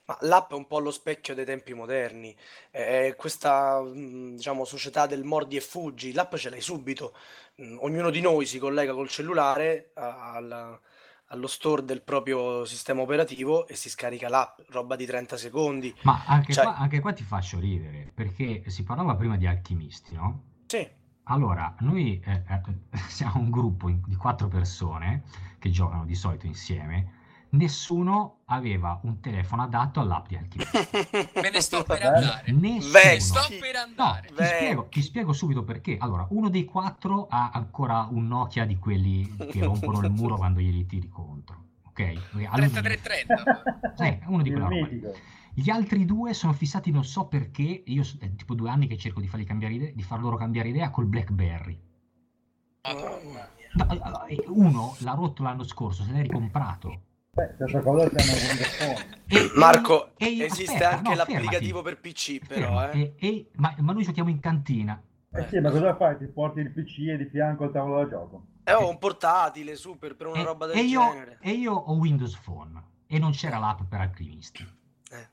Ma l'app è un po' lo specchio dei tempi moderni. È questa, mh, diciamo, società del mordi e fuggi. L'app ce l'hai subito. Mm, Ognuno di noi si collega col cellulare alla- allo store del proprio sistema operativo e si scarica l'app, roba di 30 secondi. Ma anche, Cioè- qua, anche qua ti faccio ridere, perché si parlava prima di alchimisti, no? Sì, Allora, noi eh, eh, siamo un gruppo di quattro persone che giocano di solito insieme. Nessuno aveva un telefono adatto all'app di alchimista. Me ne sto per andare. Nessuno. ne Vecchi. sto per No, andare. ti Vecchi. spiego, ti spiego subito perché. Allora, uno dei quattro ha ancora un Nokia di quelli che rompono il muro quando glieli tiri contro. Ok? Perché a lui- 3330. Eh, uno di quella roba. Gli altri due sono fissati non so perché, io è tipo due anni che cerco di farli cambiare idea, di far loro cambiare idea col BlackBerry. Madonna mia. No, allora, e Uno l'ha rotto l'anno scorso, se l'è ricomprato. Beh, cosa Windows Phone. Marco, e esiste aspetta, anche no, l'applicativo fermati. per PC, però, eh. e- e- ma, ma noi giochiamo in cantina. Eh sì, ma cosa fai? Ti porti il PC e di fianco al tavolo da gioco? Eh, ho un portatile super per una roba del e io, genere. e io ho Windows Phone e non c'era l'app per alchimisti. Eh.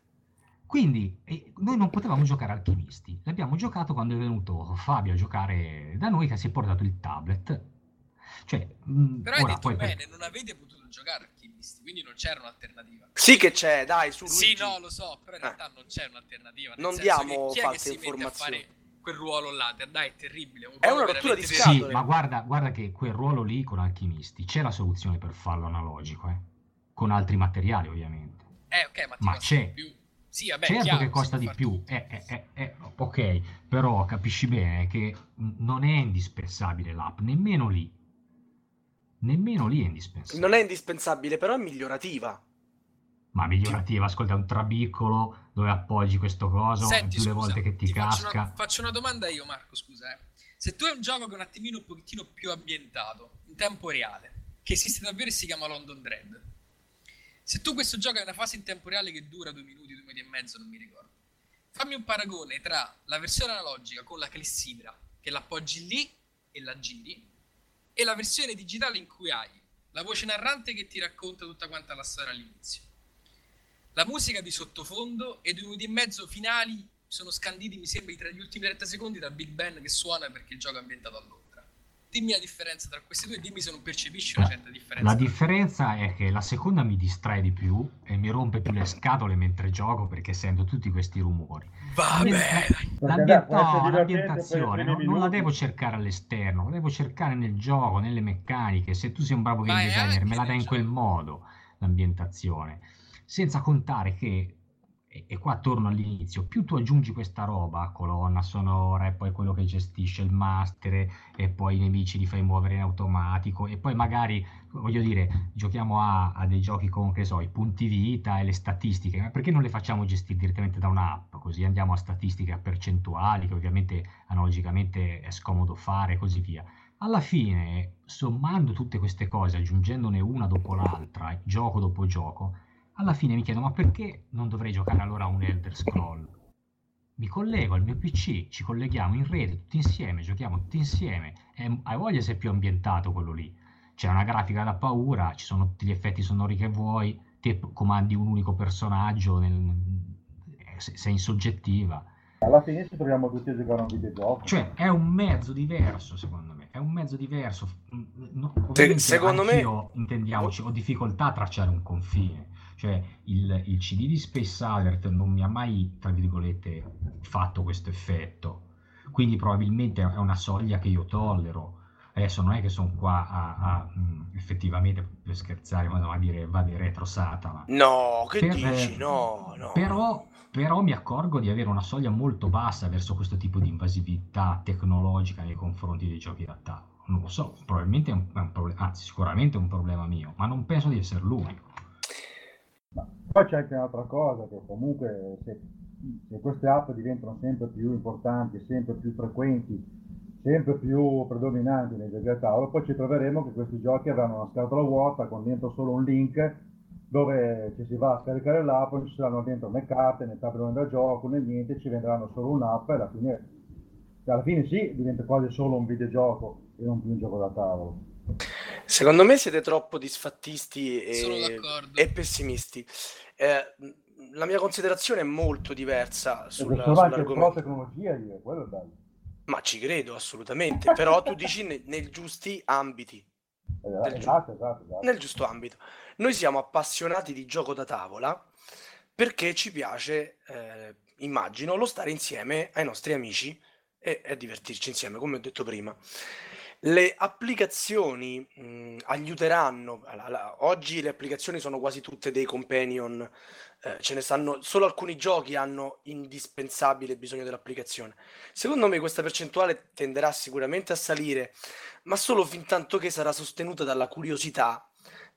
Quindi eh, noi non potevamo giocare alchimisti. L'abbiamo giocato quando è venuto Fabio a giocare da noi che si è portato il tablet. Cioè, mh, Però hai ora detto poi per- bene, non avete potuto giocare a alchimisti, quindi non c'era un'alternativa. Sì che c'è, dai, su Sì, Luigi. no, lo so, però in realtà non c'è un'alternativa. nel Non senso diamo che chi è che false si mette a informazioni. fare quel ruolo là? Dai, è terribile. un È una rottura di scatole. Sì, ma guarda, guarda che quel ruolo lì con alchimisti c'è la soluzione per farlo analogico, eh? con altri materiali ovviamente. Eh, ok, ma ti Ma costa c'è. di più. Sì, vabbè, certo chiaro, che costa di più, eh, eh, eh, eh, ok, però capisci bene che non è indispensabile l'app, nemmeno lì. Nemmeno lì è indispensabile. Non è indispensabile, però è migliorativa. Ma migliorativa, ascolta, un trabiccolo dove appoggi questo coso Senti, più le volte che ti, faccio casca. una, faccio una domanda io, Marco, scusa. Eh. Se tu hai un gioco che è un attimino un pochettino più ambientato, in tempo reale, che esiste davvero e si chiama London Dread, se tu questo gioco hai una fase in tempo reale che dura due minuti, due minuti e mezzo, non mi ricordo, fammi un paragone tra la versione analogica con la clessidra, che l'appoggi lì e la giri, e la versione digitale in cui hai la voce narrante che ti racconta tutta quanta la storia all'inizio. La musica di sottofondo e due minuti e mezzo finali sono scanditi, mi sembra, tra gli ultimi 30 secondi da Big Ben che suona perché il gioco è ambientato a Londra. Dimmi la differenza tra questi due, dimmi se non percepisci una certa differenza. La differenza è che la seconda mi distrae di più e mi rompe più le scatole mentre gioco perché sento tutti questi rumori. Vabbè, L'ambien- no, l'ambientazione non, non la devo cercare all'esterno, la devo cercare nel gioco, nelle meccaniche. Se tu sei un bravo game designer, me la dai in quel modo l'ambientazione. Senza contare che, e, e qua torno all'inizio, più tu aggiungi questa roba, colonna sonora, e poi quello che gestisce il master, e poi i nemici li fai muovere in automatico, e poi magari, voglio dire, giochiamo a, a dei giochi con, che so, i punti vita e le statistiche, ma perché non le facciamo gestire direttamente da un'app? Così andiamo a statistiche a percentuali, che ovviamente analogicamente è scomodo fare e così via. Alla fine, sommando tutte queste cose, aggiungendone una dopo l'altra, gioco dopo gioco, alla fine mi chiedo, ma perché non dovrei giocare allora a un Elder Scroll? Mi collego al mio PC, ci colleghiamo in rete tutti insieme, giochiamo tutti insieme, e hai voglia se è più ambientato quello lì. C'è una grafica da paura, ci sono tutti gli effetti sonori che vuoi, te comandi un unico personaggio, nel- eh, se- sei in soggettiva. Alla fine ci troviamo tutti a giocare a un videogioco. Cioè, è un mezzo diverso, secondo me. È un mezzo diverso. Mm, no, secondo me- intendiamoci, ho difficoltà a tracciare un confine. Cioè, il, il CD di Space Alert non mi ha mai, tra virgolette, fatto questo effetto. Quindi probabilmente è una soglia che io tollero. Adesso non è che sono qua a, a, mm, effettivamente per scherzare, ma a dire vade retro Satana. No, che Per- dici? eh, No, no. Però, però mi accorgo di avere una soglia molto bassa verso questo tipo di invasività tecnologica nei confronti dei giochi da tavolo. Non lo so, probabilmente è un, è un problema, anzi sicuramente è un problema mio, ma non penso di essere l'unico. Poi c'è anche un'altra cosa, che comunque se, se queste app diventano sempre più importanti, sempre più frequenti, sempre più predominanti nei giochi a tavolo, poi ci troveremo che questi giochi avranno una scatola vuota con dentro solo un link dove ci si va a scaricare l'app, non ci saranno dentro né carte, né tabellone da gioco, né niente, ci venderanno solo un'app e alla fine, alla fine sì, diventa quasi solo un videogioco e non più un gioco da tavolo. Secondo me siete troppo disfattisti e, e pessimisti. Eh, la mia considerazione è molto diversa sul, Perché sono anche pro sull'argomento. tecnologia, io, quello è bello. Ma ci credo assolutamente, però tu dici ne- nel giusti ambiti. Esatto, Del esatto, esatto, esatto. nel giusto ambito. Noi siamo appassionati di gioco da tavola perché ci piace, eh, immagino, lo stare insieme ai nostri amici e, e divertirci insieme, come ho detto prima. Le applicazioni mh, aiuteranno, alla- alla- oggi le applicazioni sono quasi tutte dei companion, eh, ce ne stanno, solo alcuni giochi hanno indispensabile bisogno dell'applicazione. Secondo me questa percentuale tenderà sicuramente a salire, ma solo fin tanto che sarà sostenuta dalla curiosità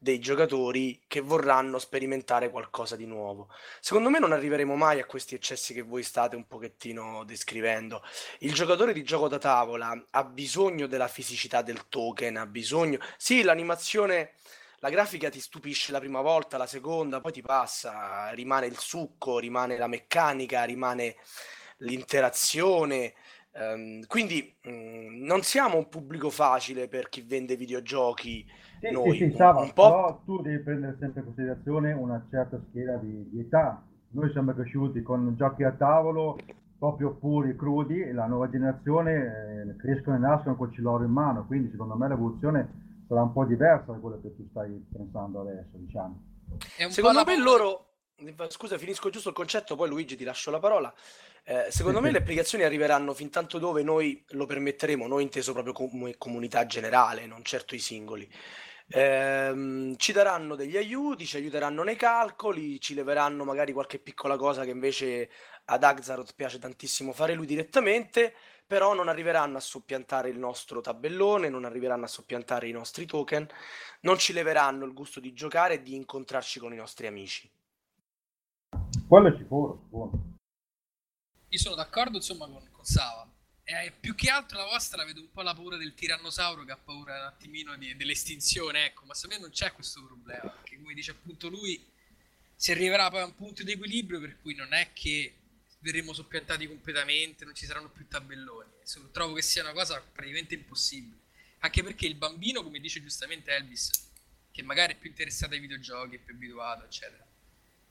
dei giocatori che vorranno sperimentare qualcosa di nuovo. Secondo me non arriveremo mai a questi eccessi che voi state un pochettino descrivendo. Il giocatore di gioco da tavola ha bisogno della fisicità del token, ha bisogno... Sì, l'animazione, la grafica ti stupisce la prima volta, la seconda, poi ti passa, rimane il succo, rimane la meccanica, rimane l'interazione. ehm, quindi mh, non siamo un pubblico facile per chi vende videogiochi. Sì, Noi, sì, sì, Sava, un po'- però tu devi prendere sempre in considerazione una certa scheda di, di età. Noi siamo cresciuti con giochi a tavolo proprio puri, crudi, e la nuova generazione eh, crescono e nascono col ciloro in mano, quindi secondo me l'evoluzione sarà un po' diversa da quello che tu stai pensando adesso, diciamo. Secondo me loro, scusa, finisco giusto il concetto, poi Luigi ti lascio la parola. Eh, secondo me le applicazioni arriveranno fin tanto dove noi lo permetteremo, noi inteso proprio come comunità generale, non certo i singoli. Ehm, ci daranno degli aiuti, ci aiuteranno nei calcoli, ci leveranno magari qualche piccola cosa che invece ad Axaroth piace tantissimo fare lui direttamente, però non arriveranno a soppiantare il nostro tabellone, non arriveranno a soppiantare i nostri token, non ci leveranno il gusto di giocare e di incontrarci con i nostri amici. Quello è sicuro, sicuro. Io sono d'accordo insomma con, con Sava. E più che altro la vostra vedo un po' la paura del tirannosauro che ha paura un attimino di- dell'estinzione, ecco, ma secondo me non c'è questo problema, perché come dice appunto lui, si arriverà poi a un punto di equilibrio per cui non è che verremo soppiantati completamente, non ci saranno più tabelloni. Insomma, trovo che sia una cosa praticamente impossibile. Anche perché il bambino, come dice giustamente Elvis, che magari è più interessato ai videogiochi, è più abituato, eccetera,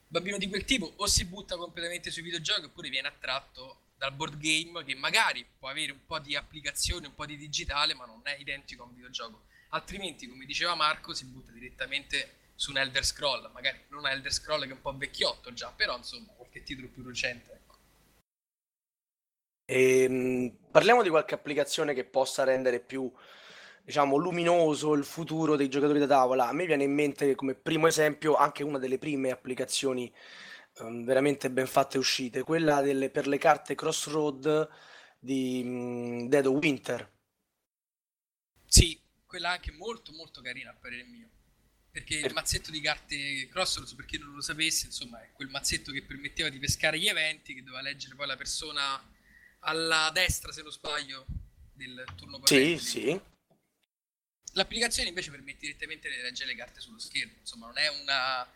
bambino di quel tipo o si butta completamente sui videogiochi oppure viene attratto dal board game che magari può avere un po' di applicazione, un po' di digitale, ma non è identico a un videogioco. Altrimenti, come diceva Marco, si butta direttamente su un Elder Scroll, magari non un Elder Scroll che è un po' vecchiotto già, però insomma qualche titolo più recente. Ecco. E, ehm, parliamo di qualche applicazione che possa rendere più diciamo, luminoso il futuro dei giocatori da tavola. A me viene in mente come primo esempio anche una delle prime applicazioni um, veramente ben fatte uscite, quella delle, per le carte Crossroad di um, Dead of Winter. Sì, quella anche molto molto carina a parere mio. Perché il mazzetto di carte Crossroads, per chi non lo sapesse, insomma, è quel mazzetto che permetteva di pescare gli eventi, che doveva leggere poi la persona alla destra, se non sbaglio, del turno corrente. Sì, sì. L'applicazione invece permette direttamente di leggere le carte sullo schermo, insomma, non è una, un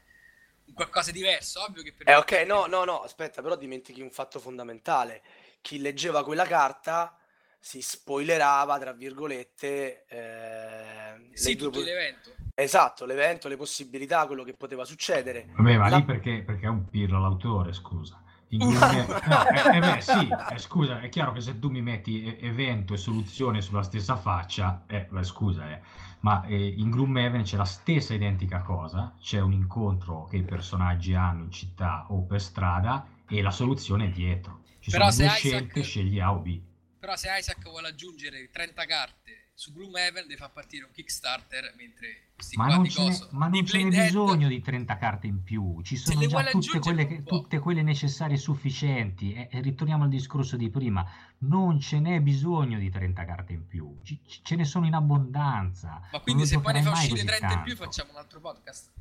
qualcosa di diverso, ovvio che per... Eh, ok, no, no, no, aspetta, però dimentichi un fatto fondamentale. Chi leggeva quella carta si spoilerava, tra virgolette, eh, sì, tutto due... l'evento. Esatto, l'evento, le possibilità, quello che poteva succedere. Vabbè, ma La... lì perché, perché è un pirlo l'autore, scusa. Groove... no, eh, eh, beh, sì, eh, scusa, è chiaro che se tu mi metti evento e soluzione sulla stessa faccia, eh, beh, scusa, eh, ma eh, in Gloomhaven c'è la stessa identica cosa, c'è un incontro che i personaggi hanno in città o per strada e la soluzione è dietro. Ci Però sono due Isaac... scelte, scegli A o B. Però se Isaac vuole aggiungere 30 carte su Gloomhaven deve far partire un Kickstarter mentre questi ma non, ce ma non c'è bisogno di 30 carte in più. Ci sono già tutte quelle, tutte quelle, necessarie e sufficienti. E, e, ritorniamo al discorso di prima. Non ce n'è bisogno di 30 carte in più. C- ce ne sono in abbondanza. Ma quindi se poi ne fa uscire 30 tanto. in più facciamo un altro podcast.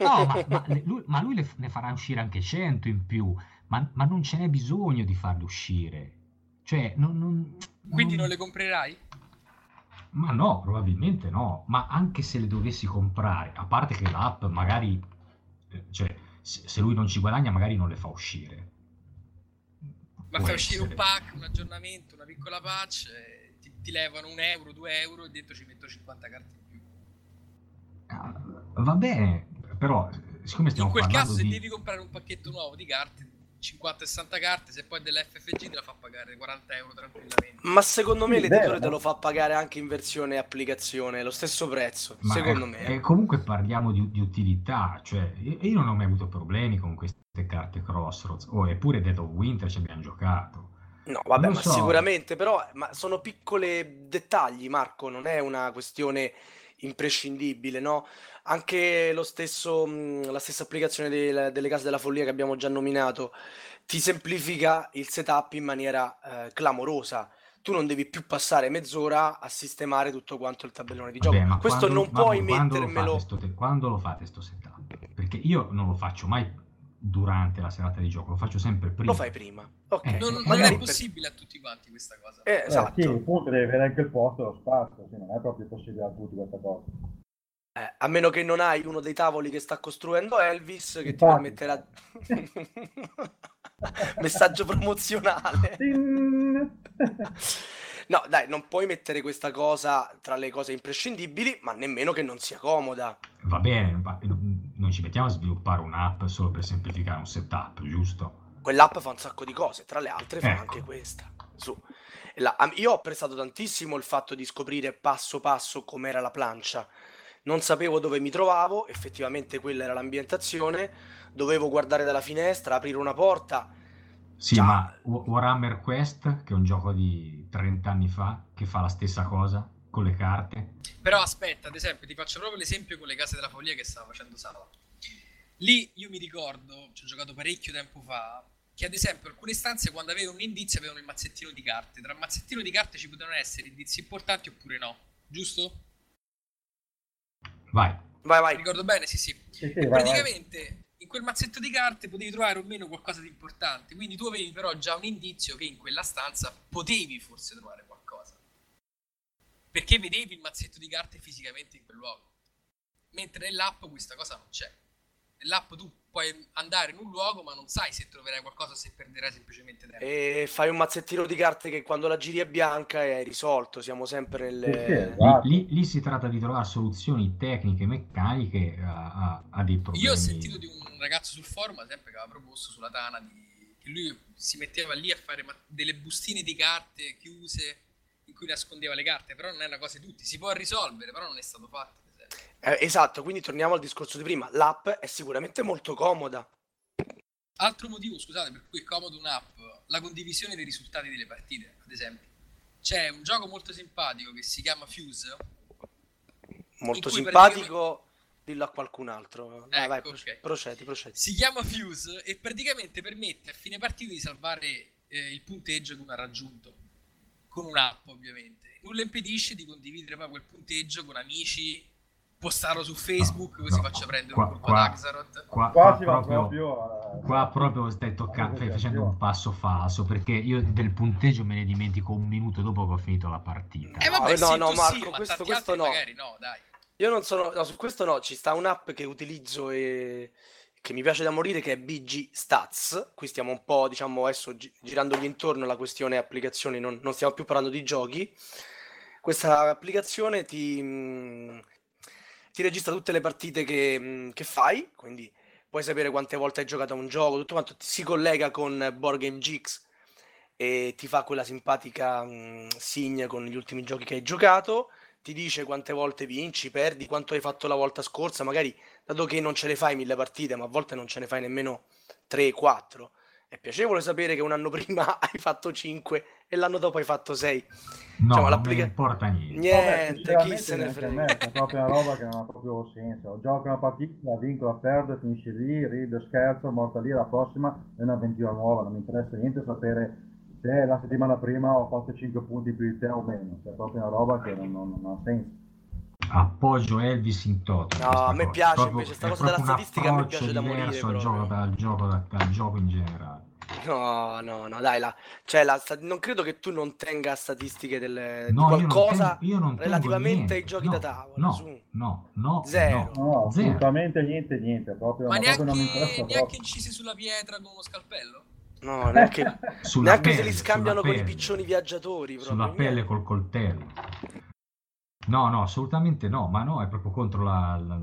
No ma, ma, lui, ma lui le, ne farà uscire anche 100 in più. Ma, ma non ce n'è bisogno di farle uscire. Cioè non, non, quindi non le comprerai? Ma no, probabilmente no, ma anche se le dovessi comprare, a parte che l'app magari, eh, cioè, se lui non ci guadagna magari non le fa uscire. Ma fa uscire un pack, un aggiornamento, una piccola patch, ti, ti, levano un euro, due euro e dentro ci metto 50 carte in più. Ah, va bene, però siccome stiamo parlando In quel caso di... se devi comprare un pacchetto nuovo di carte 50-60 carte, se poi dell'FFG te la fa pagare 40 euro tranquillamente. Ma secondo me l'editore te lo fa pagare anche in versione applicazione, lo stesso prezzo, Ma secondo è, me. E comunque parliamo di, di, utilità, cioè io non ho mai avuto problemi con queste carte Crossroads, oh, eppure Dead of Winter ci abbiamo giocato. No, vabbè, ma so. sicuramente, però ma sono piccoli dettagli, Marco, non è una questione imprescindibile, no? Anche lo stesso, mhmm, la stessa applicazione del delle Case della Follia che abbiamo già nominato, ti semplifica il setup in maniera, ehm, clamorosa. Tu non devi più passare mezz'ora a sistemare tutto quanto il tabellone di gioco. ma Questo quando non puoi quando lo mettermelo sto te quando lo fate 'sto setup? Perché io non lo faccio mai durante la serata di gioco, lo faccio sempre prima. Lo fai prima. Okay. Eh, non, non è possibile per... a tutti quanti questa cosa. Eh, eh, esatto. sì, appunto deve avere anche il posto e lo spazio, sì, non è proprio possibile a tutti questa cosa. Eh, a meno che non hai uno dei tavoli che sta costruendo Elvis che Infatti. ti permetterà messaggio promozionale. no, dai, non puoi mettere questa cosa tra le cose imprescindibili, ma nemmeno che non sia comoda. Va bene, non ci mettiamo a sviluppare un'app solo per semplificare un setup, giusto? Quell'app fa un sacco di cose, tra le altre fa ecco. anche questa. Su. La, io ho apprezzato tantissimo il fatto di scoprire passo passo com'era la plancia. Non sapevo dove mi trovavo, effettivamente quella era l'ambientazione. Dovevo guardare dalla finestra, aprire una porta. Sì, Già. ma Warhammer Quest, che è un gioco di 30 anni fa, che fa la stessa cosa con le carte. Però aspetta, ad esempio, ti faccio proprio l'esempio con le case della follia che stava facendo Sala. Lì io mi ricordo, ci ho giocato parecchio tempo fa, che ad esempio alcune stanze quando avevano un indizio avevano il mazzettino di carte. Tra il mazzettino di carte ci potevano essere indizi importanti oppure no, giusto? Vai. Vai, vai. ricordo bene, sì, sì. sì, sì vai, praticamente vai. in quel mazzetto di carte potevi trovare o meno qualcosa di importante, quindi tu avevi però già un indizio che in quella stanza potevi forse trovare qualcosa. Perché vedevi il mazzetto di carte fisicamente in quel luogo. Mentre nell'app questa cosa non c'è. Nell'app tu puoi andare in un luogo ma non sai se troverai qualcosa se perderai semplicemente tempo. E fai un mazzettino di carte che quando la giri è bianca è risolto, siamo sempre nelle... esatto. Lì, lì si tratta di trovare soluzioni tecniche, meccaniche a, a- a dei problemi. Io ho sentito di un ragazzo sul forum, ad esempio, che aveva proposto sulla Tana di... che lui si metteva lì a fare ma- delle bustine di carte chiuse in cui nascondeva le carte, però non è una cosa di tutti, si può risolvere, però non è stato fatto. Eh, esatto, quindi torniamo al discorso di prima. L'app è sicuramente molto comoda. Altro motivo, scusate, per cui è comodo un'app, la condivisione dei risultati delle partite, ad esempio. C'è un gioco molto simpatico che si chiama Fuse. Molto simpatico, dillo a qualcun altro. Vai, Ecco, vai, proce- ok. procedi, procedi. Si chiama Fuse e praticamente permette a fine partita di salvare eh, il punteggio che uno ha raggiunto. Con un'app, ovviamente. Nulla impedisce di condividere poi quel punteggio con amici, postarlo su Facebook, No, così no, faccio prendere qua- un colpo qua- ad Axaroth. Qua, Qua qua si va proprio, qua proprio stai toccando, stai facendo un passo falso perché io del punteggio me ne dimentico un minuto dopo che ho finito la partita. Eh vabbè, No, sì, no, Marco, sì, ma questo- questo no. Magari no, dai. Io non sono, no, su questo no, ci sta un'app che utilizzo e che mi piace da morire che è BG Stats. Qui stiamo un po', diciamo, adesso gi- girandogli intorno la questione applicazioni, non, non stiamo più parlando di giochi. Questa applicazione ti, mh, ti registra tutte le partite che, mh, che fai, quindi puoi sapere quante volte hai giocato a un gioco, tutto quanto, si collega con Board Game Geeks e ti fa quella simpatica mh, signa con gli ultimi giochi che hai giocato ti dice quante volte vinci, perdi, quanto hai fatto la volta scorsa, magari dato che non ce ne fai mille partite, ma a volte non ce ne fai nemmeno 3, 4. È piacevole sapere che un anno prima hai fatto 5 e l'anno dopo hai fatto 6. No, Diciamo, non importa niente. Niente, chi sinceramente se ne frega. me, è proprio una roba che non ha proprio senso. Gioco una partita, la vinco, la perdo, finisce lì, rido, scherzo, morta lì, la prossima è un'avventura nuova, non mi interessa niente sapere se la settimana prima ho fatto 5 punti più di te o meno, cioè, è proprio una roba che non, non- non ha senso. Appoggio Elvis in toto. No, questa a me cosa. piace Proprio- invece, sta è cosa della statistica mi piace da morire diverso al gioco, dal gioco, da- dal gioco in generale. No, no, no, dai, la, cioè, la non credo che tu non tenga statistiche del, di No, io non qualcosa tengo- io non relativamente niente. ai giochi No, da tavola. No, su. no, no, Zero. no, No, zero. assolutamente niente, niente, proprio, Ma ma proprio non mi neanche, neanche proprio. incisi sulla pietra con uno scalpello? No, neanche, Sulla neanche se pelle, li scambiano sulla con i pelle. piccioni viaggiatori. sulla proprio, pelle niente. col coltello. No, no, assolutamente no, ma no, è proprio contro la, la-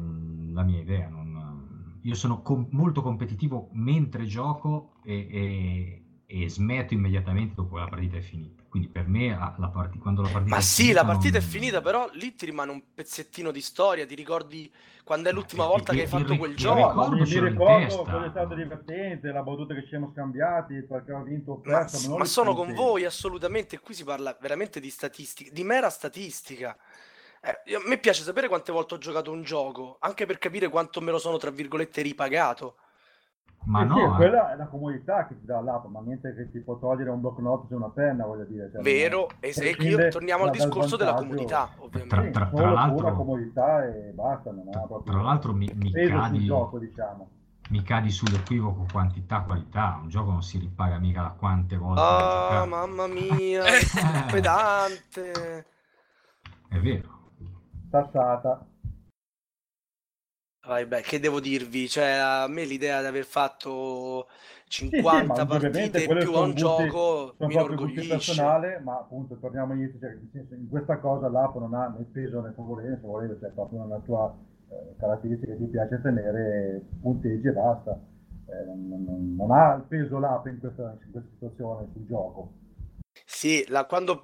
la mia idea. non- io sono com- molto competitivo mentre gioco e, e- e smetto immediatamente dopo che la partita è finita. Quindi per me la, parti- quando la partita Ma è sì, finita la partita è non- finita, però lì ti rimane un pezzettino di storia. Ti ricordi quando è Ma l'ultima volta che hai fatto ric- quel gioco? Mi, ricordo quello è stato divertente, la battuta che ci siamo scambiati, perché ho vinto o Ma, perso, ma ma sono con voi assolutamente. Qui si parla veramente di statistica, di mera statistica. Eh, a me piace sapere quante volte ho giocato un gioco, anche per capire quanto me lo sono, tra virgolette, ripagato. Ma Sì, no, sì, eh. quella è la comodità che ti dà l'app, ma niente che ti può togliere un block notes e una penna, voglio dire. cioè, Vero? E prescinde io torniamo al discorso della Tra- ovviamente. Sì, tra- solo l'altro- pura comodità e basta, non ha proprio tra l'altro mi, mi cadi, gioco, diciamo. mi cadi sull'equivoco quantità-qualità. Un gioco non si ripaga mica da quante volte Ah, giocato. mamma mia, Eh. pedante. È vero. Tassata. Vai, beh, che devo dirvi? Cioè, a me l'idea di aver fatto Sì, sì, 50 ma ovviamente partite più a un gusti- gioco mi inorgoglisce. personale, ma appunto torniamo all'inizio, cioè, in questa cosa l'app non ha né peso né favorevole, né favorevole, cioè proprio una tua eh, caratteristica che ti piace tenere, punteggi e basta. Eh, non, non- non ha il peso l'app in questa, in questa situazione sul gioco. Sì, la- quando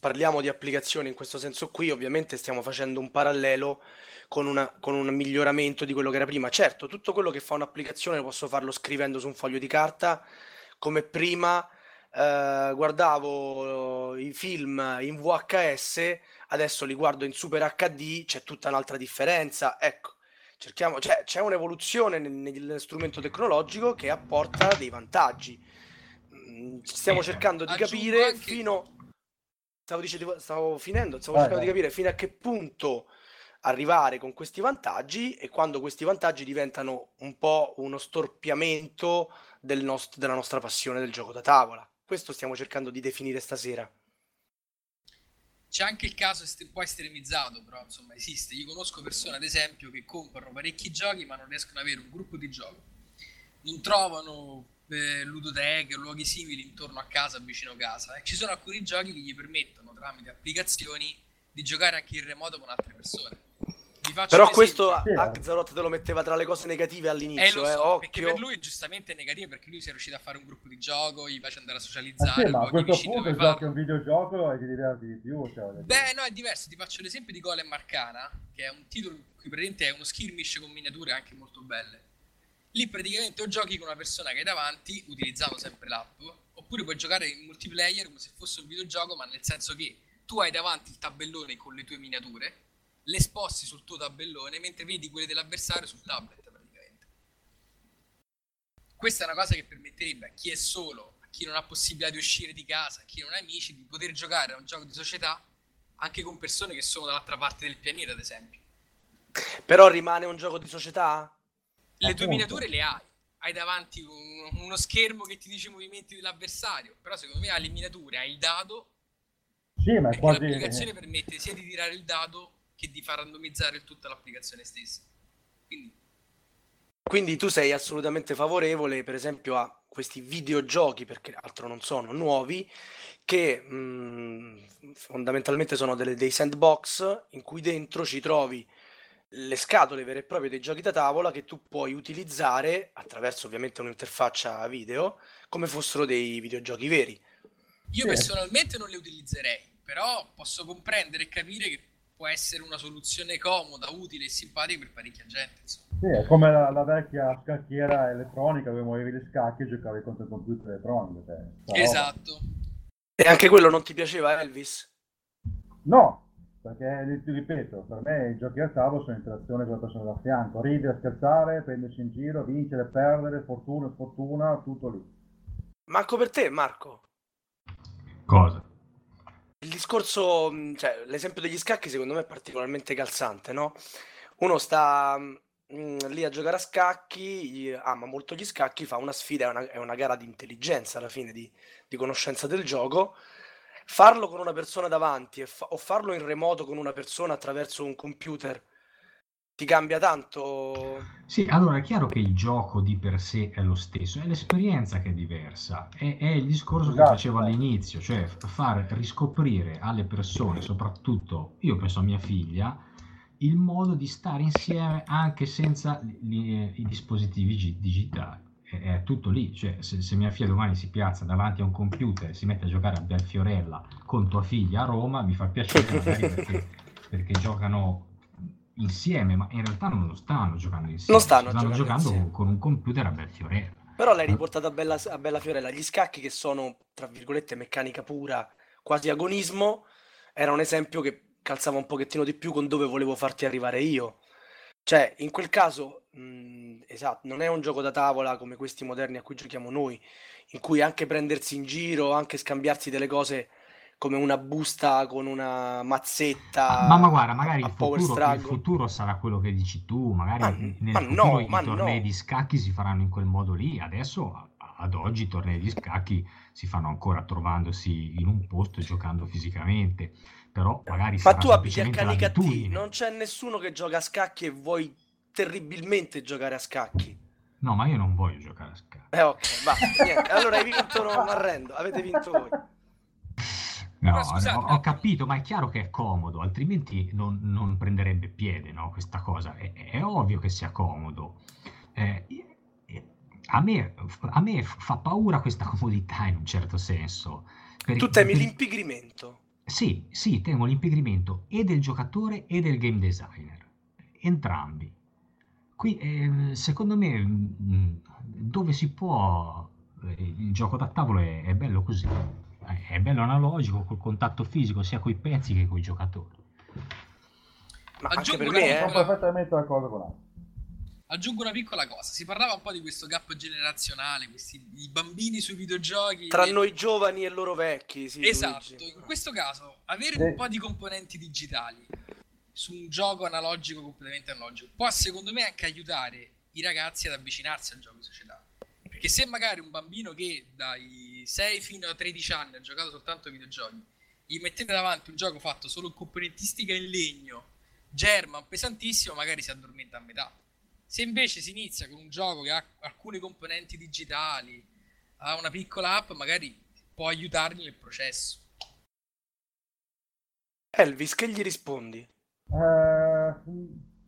parliamo di applicazioni in questo senso qui, ovviamente stiamo facendo un parallelo con, una- con un miglioramento di quello che era prima. Certo, tutto quello che fa un'applicazione posso farlo scrivendo su un foglio di carta, come prima eh, guardavo i film in VHS, adesso li guardo in Super HD, c'è tutta un'altra differenza. Ecco, cerchiamo, cioè, c'è un'evoluzione nel, nel strumento tecnologico che apporta dei vantaggi. Mm, Stiamo Eh, cercando di aggiungo capire anche- fino stavo, dicendo, stavo finendo, stavo Vai, cercando di capire fino a che punto arrivare con questi vantaggi e quando questi vantaggi diventano un po' uno storpiamento del nost- della nostra passione del gioco da tavola. Questo stiamo cercando di definire stasera. C'è anche il caso est- un po' estremizzato, però insomma esiste. Io conosco persone, ad esempio, che comprano parecchi giochi ma non riescono ad avere un gruppo di gioco. non trovano eh, ludoteche o luoghi simili intorno a casa, vicino a casa. E ci sono alcuni giochi che gli permettono tramite applicazioni di giocare anche in remoto con altre persone. Però questo Sì, Axelrod te lo metteva tra le cose negative Eh, all'inizio, lo eh, so, perché occhio. per lui è giustamente negativo perché lui si è riuscito a fare un gruppo di gioco, gli piace andare a socializzare, sì, ma a questo punto giochi farlo. un videogioco e ti diverti di più. Cioè. Beh, no, è diverso. Ti faccio l'esempio di Golem Arcana, che è un titolo in cui praticamente è uno skirmish con miniature anche molto belle. Lì praticamente o giochi con una persona che hai davanti, utilizzando sempre l'app, oppure puoi giocare in multiplayer come se fosse un videogioco, ma nel senso che tu hai davanti il tabellone con le tue miniature, le sposti sul tuo tabellone, mentre vedi quelle dell'avversario sul tablet praticamente. Questa è una cosa che permetterebbe a chi è solo, a chi non ha possibilità di uscire di casa, a chi non ha amici, di poter giocare a un gioco di società anche con persone che sono dall'altra parte del pianeta, ad esempio. Però rimane un gioco di società? Le tue miniature le hai, hai davanti un- uno schermo che ti dice i movimenti dell'avversario, però secondo me hai le miniature, hai il dado, Sì, ma è quasi... l'applicazione permette sia di tirare il dado che di far randomizzare tutta l'applicazione stessa. Quindi Quindi tu sei assolutamente favorevole, per esempio, a questi videogiochi, perché altro non sono, nuovi, che mh, fondamentalmente sono delle- dei sandbox in cui dentro ci trovi le scatole vere e proprie dei giochi da tavola che tu puoi utilizzare attraverso ovviamente un'interfaccia video come fossero dei videogiochi veri. io personalmente non le utilizzerei, però posso comprendere e capire che può essere una soluzione comoda, utile e simpatica per parecchia gente. Insomma. Sì, è come la, la vecchia scacchiera elettronica dove muovevi le scacchi e giocavi contro il computer elettronico. Cioè. Esatto. E anche quello non ti piaceva, Elvis? No, perché ti ripeto, per me i giochi a tavolo sono interazione con la persona da fianco, ridere, scherzare, prendersi in giro, vincere, perdere, fortuna, sfortuna, tutto lì. Manco per te, Marco. Cosa? Il discorso, mh, cioè, l'esempio degli scacchi secondo me è particolarmente calzante, no? Uno sta mh, lì a giocare a scacchi, ama molto gli scacchi, fa una sfida, è una, è una gara di intelligenza alla fine, di, di conoscenza del gioco. Farlo con una persona davanti fa- o farlo in remoto con una persona attraverso un computer ti cambia tanto? Sì, allora è chiaro che il gioco di per sé è lo stesso, è l'esperienza che è diversa, è, è il discorso che Esatto. facevo all'inizio, cioè far riscoprire alle persone, soprattutto io penso a mia figlia, il modo di stare insieme anche senza li- i dispositivi gi- digitali. È, è tutto lì, cioè se, se mia figlia domani si piazza davanti a un computer e si mette a giocare a Belfiorella con tua figlia a Roma, mi fa piacere perché, perché giocano insieme, ma in realtà non lo stanno giocando insieme, Non stanno stanno giocando giocando insieme. con un computer a Belfiorella. Però l'hai riportata a Bella, a Bella Fiorella. Gli scacchi che sono, tra virgolette, meccanica pura, quasi agonismo, era un esempio che calzava un pochettino di più con dove volevo farti arrivare io. Cioè, in quel caso, mh, esatto, non è un gioco da tavola come questi moderni a cui giochiamo noi, in cui anche prendersi in giro, anche scambiarsi delle cose come una busta con una mazzetta Ma, ma guarda, magari il futuro, il futuro sarà quello che dici tu, magari Ma- nel ma no, i tornei no. di scacchi si faranno in quel modo lì, adesso ad oggi i tornei di scacchi si fanno ancora trovandosi in un posto e giocando fisicamente, però magari Ma tu abiti a l'abitudine. non c'è nessuno che gioca a scacchi e vuoi terribilmente giocare a scacchi. No, ma io non voglio giocare a scacchi. Eh ok, va, niente. Allora hai vinto, non arrendo, avete vinto voi. No, scusate, ho, ho capito, ma è chiaro che è comodo, altrimenti non, non prenderebbe piede, no, questa cosa. È, è ovvio che sia comodo. Eh, eh, a me, a me fa paura questa comodità in un certo senso. Per- Tu temi per- l'impigrimento. Sì, sì, temo l'impigrimento e del giocatore e del game designer, entrambi. Qui, eh, secondo me, mh, dove si può, eh, il gioco da tavolo è, è bello così, è è bello analogico, col contatto fisico sia coi pezzi che coi giocatori. Ma anche Aggiungo per una me, cosa. eh. Sono perfettamente d'accordo con Aldo. Aggiungo una piccola cosa, si parlava un po' di questo gap generazionale, questi i bambini sui videogiochi. Tra e- noi giovani e loro vecchi, sì, Esatto, Luigi. in questo caso avere un po' di componenti digitali su un gioco analogico completamente analogico può secondo me anche aiutare i ragazzi ad avvicinarsi al gioco di società. Perché se magari un bambino che dai 6 fino a 13 anni ha giocato soltanto ai videogiochi, gli mettete davanti un gioco fatto solo con componentistica in legno, German, pesantissimo, magari si addormenta a metà. Se invece si inizia con un gioco che ha alcune componenti digitali, ha una piccola app, magari può aiutarli nel processo. Elvis, che gli rispondi? Eh,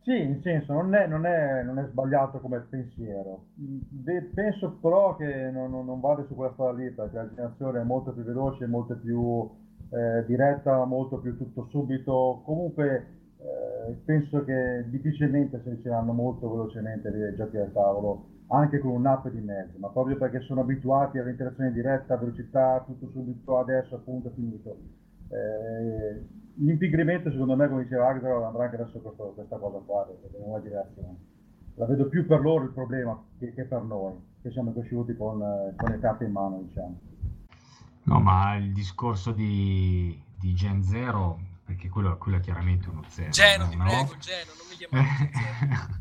sì, in senso, non è, non è- non è sbagliato come pensiero. De- penso però che non, non, vada su quella strada lì, perché la generazione è molto più veloce, molto più eh, diretta, molto più tutto subito. Comunque, eh, penso che difficilmente si riceveranno molto velocemente dei giochi da tavolo, anche con un'app di mezzo, ma proprio perché sono abituati all'interazione diretta, velocità, tutto subito, adesso, appunto, finito. Eh, l'impigrimento secondo me come diceva Agro andrà anche verso questo, questa cosa qua delle nuove generazioni la vedo più per loro il problema che, che per noi che siamo cresciuti con, con le carte in mano diciamo No, ma il discorso di, di Gen 0, perché quello, quello è chiaramente uno 0. Geno, ti no? prego, Geno, non mi chiamare Geno.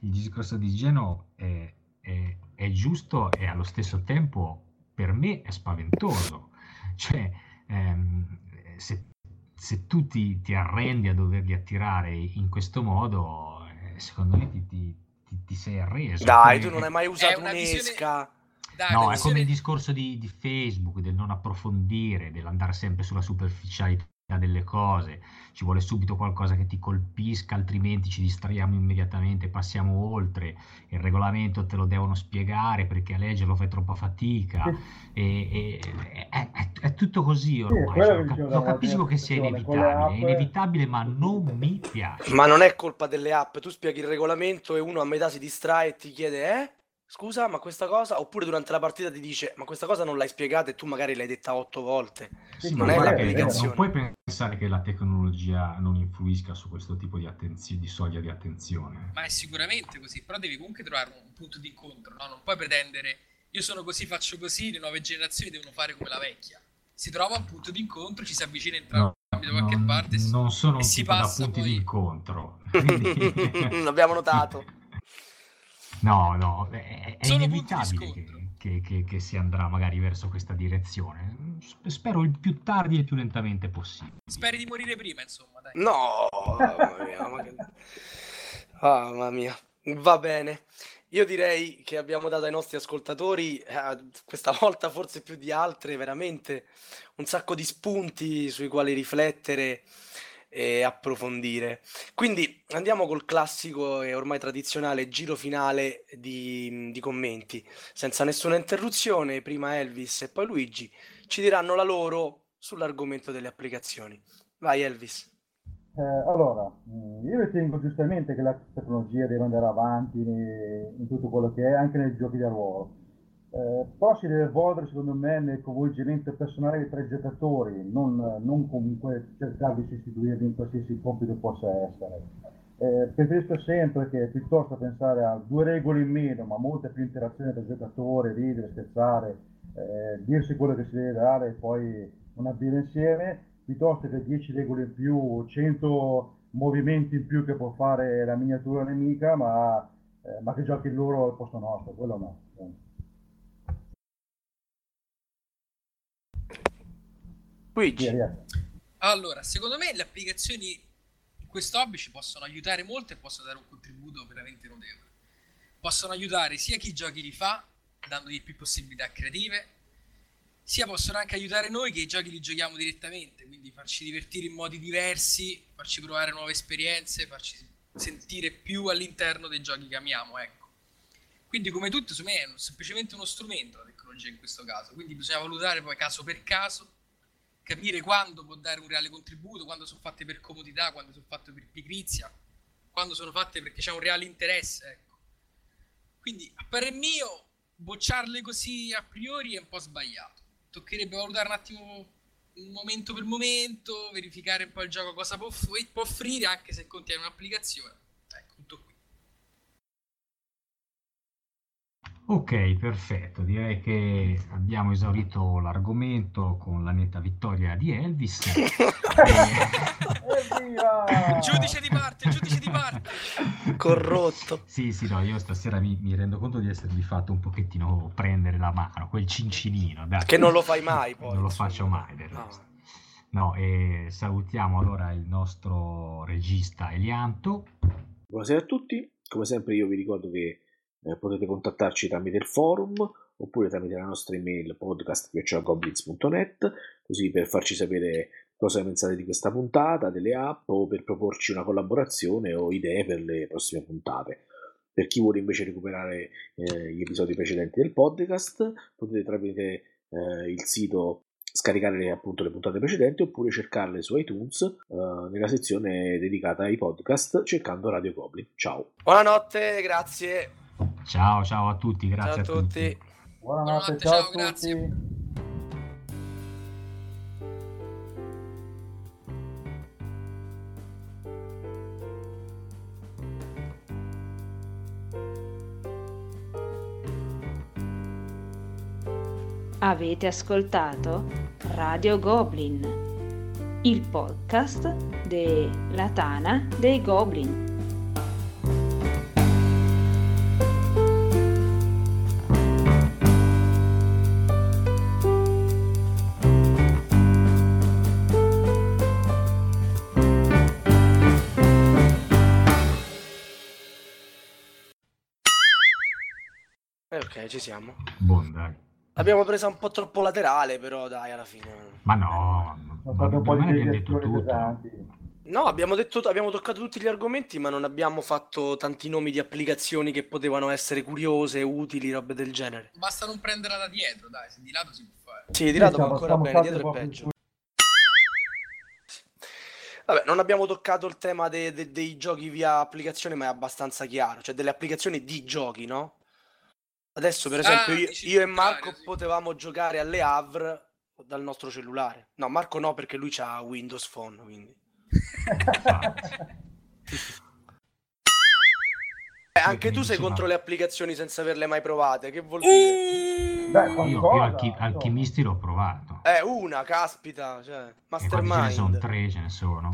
il discorso di Geno è, è- è giusto e allo stesso tempo per me è spaventoso. Cioè, ehm, se, se tu ti, ti arrendi a doverli attirare in questo modo, eh, secondo me ti, ti- ti- ti sei arreso. Dai, Come- tu non hai mai usato una visione- un'esca. Dai, No, è come il visione- discorso di, di Facebook, del non approfondire, dell'andare sempre sulla superficialità delle cose. Ci vuole subito qualcosa che ti colpisca, altrimenti ci distraiamo immediatamente, passiamo oltre. Il regolamento te lo devono spiegare perché a leggerlo fai troppa fatica. E, e- è, è- è tutto così ormai. quello cioè, lo, lo capisco che sia inevitabile, è inevitabile, ma non mi piace. Ma non è colpa delle app, tu spieghi il regolamento e uno a metà si distrae e ti chiede, eh? Scusa, ma questa cosa? Oppure durante la partita ti dice, ma questa cosa non l'hai spiegata e tu magari l'hai detta otto volte. Sì, non ma è l'applicazione. non puoi pensare che la tecnologia non influisca su questo tipo di, attenzi- di soglia di attenzione. Ma è sicuramente così, però devi comunque trovare un punto di incontro, no? Non puoi pretendere io sono così, faccio così, le nuove generazioni devono fare come la vecchia. Si trova un punto di incontro, ci si avvicina entrambi No, da qualche non, parte. e si- non sono e un si tipo da punti poi- di incontro. L'abbiamo notato. No, no, è, è inevitabile che, che- che- che si andrà magari verso questa direzione. Sp- Spero il più tardi e il più lentamente possibile. Speri di morire prima, insomma, dai. No, mamma mia, Mamma mia. Va bene. Io direi che abbiamo dato ai nostri ascoltatori, eh, questa volta forse più di altre, veramente un sacco di spunti sui quali riflettere e approfondire. Quindi andiamo col classico e ormai tradizionale giro finale di, di commenti. Senza nessuna interruzione, prima Elvis e poi Luigi ci diranno la loro sull'argomento delle applicazioni. Vai Elvis. Eh, allora, mh, io ritengo giustamente che la tecnologia deve andare avanti in tutto quello che è, anche nei giochi da ruolo. Eh, però si deve evolvere, secondo me, nel coinvolgimento personale dei tre giocatori, non, non comunque cercare di sostituirli in qualsiasi compito possa essere. Eh, preferisco sempre che piuttosto pensare a due regole in meno, ma molta più interazione tra giocatori, ridere, scherzare, eh, dirsi quello che si deve dare e poi una birra insieme, piuttosto che 10 regole in più, 100 movimenti in più che può fare la miniatura nemica, ma, eh, ma che giochi loro al posto nostro, quello no. Luigi. Allora, secondo me le applicazioni in questo hobby ci possono aiutare molto e possono dare un contributo veramente notevole. Possono aiutare sia chi giochi li fa, dandogli più possibilità creative, sia possono anche aiutare noi che i giochi li giochiamo direttamente, quindi farci divertire in modi diversi, farci provare nuove esperienze, farci sentire più all'interno dei giochi che amiamo, ecco. Quindi come tutto, secondo me è semplicemente uno strumento la tecnologia in questo caso, quindi bisogna valutare poi caso per caso capire quando può dare un reale contributo, quando sono fatte per comodità, quando sono fatte per pigrizia, quando sono fatte perché c'è un reale interesse, ecco. Quindi, a parer mio, bocciarle così a priori è un po' sbagliato. Toccherebbe valutare un attimo momento per momento, verificare un po' il gioco cosa può offrire, anche se contiene un'applicazione. Ecco, tutto qui. Ok, perfetto. Direi che abbiamo esaurito l'argomento con la netta vittoria di Elvis. Evviva! Giudice di parte, giudice di parte! Corrotto. Sì, sì, no, io stasera mi, mi rendo conto di essermi fatto un pochettino prendere la mano, quel cincinino, dai. Che non lo fai mai poi. Non lo faccio mai del No. resto. No, e salutiamo allora il nostro regista Elianto. Buonasera a tutti. come sempre io vi ricordo che eh, potete contattarci tramite il forum oppure tramite la nostra email podcast.goblins.net così per farci sapere cosa pensate di questa puntata, delle app o per proporci una collaborazione o idee per le prossime puntate. Per chi vuole invece recuperare eh, gli episodi precedenti del podcast, potete tramite eh, il sito scaricare appunto le puntate precedenti oppure cercarle su iTunes eh, nella sezione dedicata ai podcast cercando Radio Goblin. Ciao. Buonanotte, grazie. Ciao, ciao a tutti, grazie ciao a, tutti. tutti. Buonanotte, Buonanotte, ciao, ciao, a tutti. grazie. Avete ascoltato Radio Goblin, il podcast della Tana dei Goblin. Ok, ci siamo. Buon, dai. L'abbiamo presa un po' troppo laterale, però dai, alla fine. Ma no, ma di me abbiamo detto tutto. pesanti. No, abbiamo, detto, abbiamo toccato tutti gli argomenti, ma non abbiamo fatto tanti nomi di applicazioni che potevano essere curiose, utili, robe del genere. Basta non prenderla da dietro, dai, se di lato si può fare. Sì, di lato va ancora bene, dietro è peggio. più- Vabbè, non abbiamo toccato il tema de- de- dei giochi via applicazione, ma è abbastanza chiaro. Cioè, delle applicazioni di giochi, no? Adesso, per Ah, esempio, io, io e Marco sì. potevamo giocare alle Havre dal nostro cellulare. No, Marco no, perché lui ha Windows Phone, quindi... Eh, anche tu sei contro le applicazioni senza averle mai provate, che vuol dire? Beh, Io, io alchi- alchimisti l'ho provato. Eh, una, caspita, cioè, quanti ce ne sono? Mastermind. Tre ce ne sono.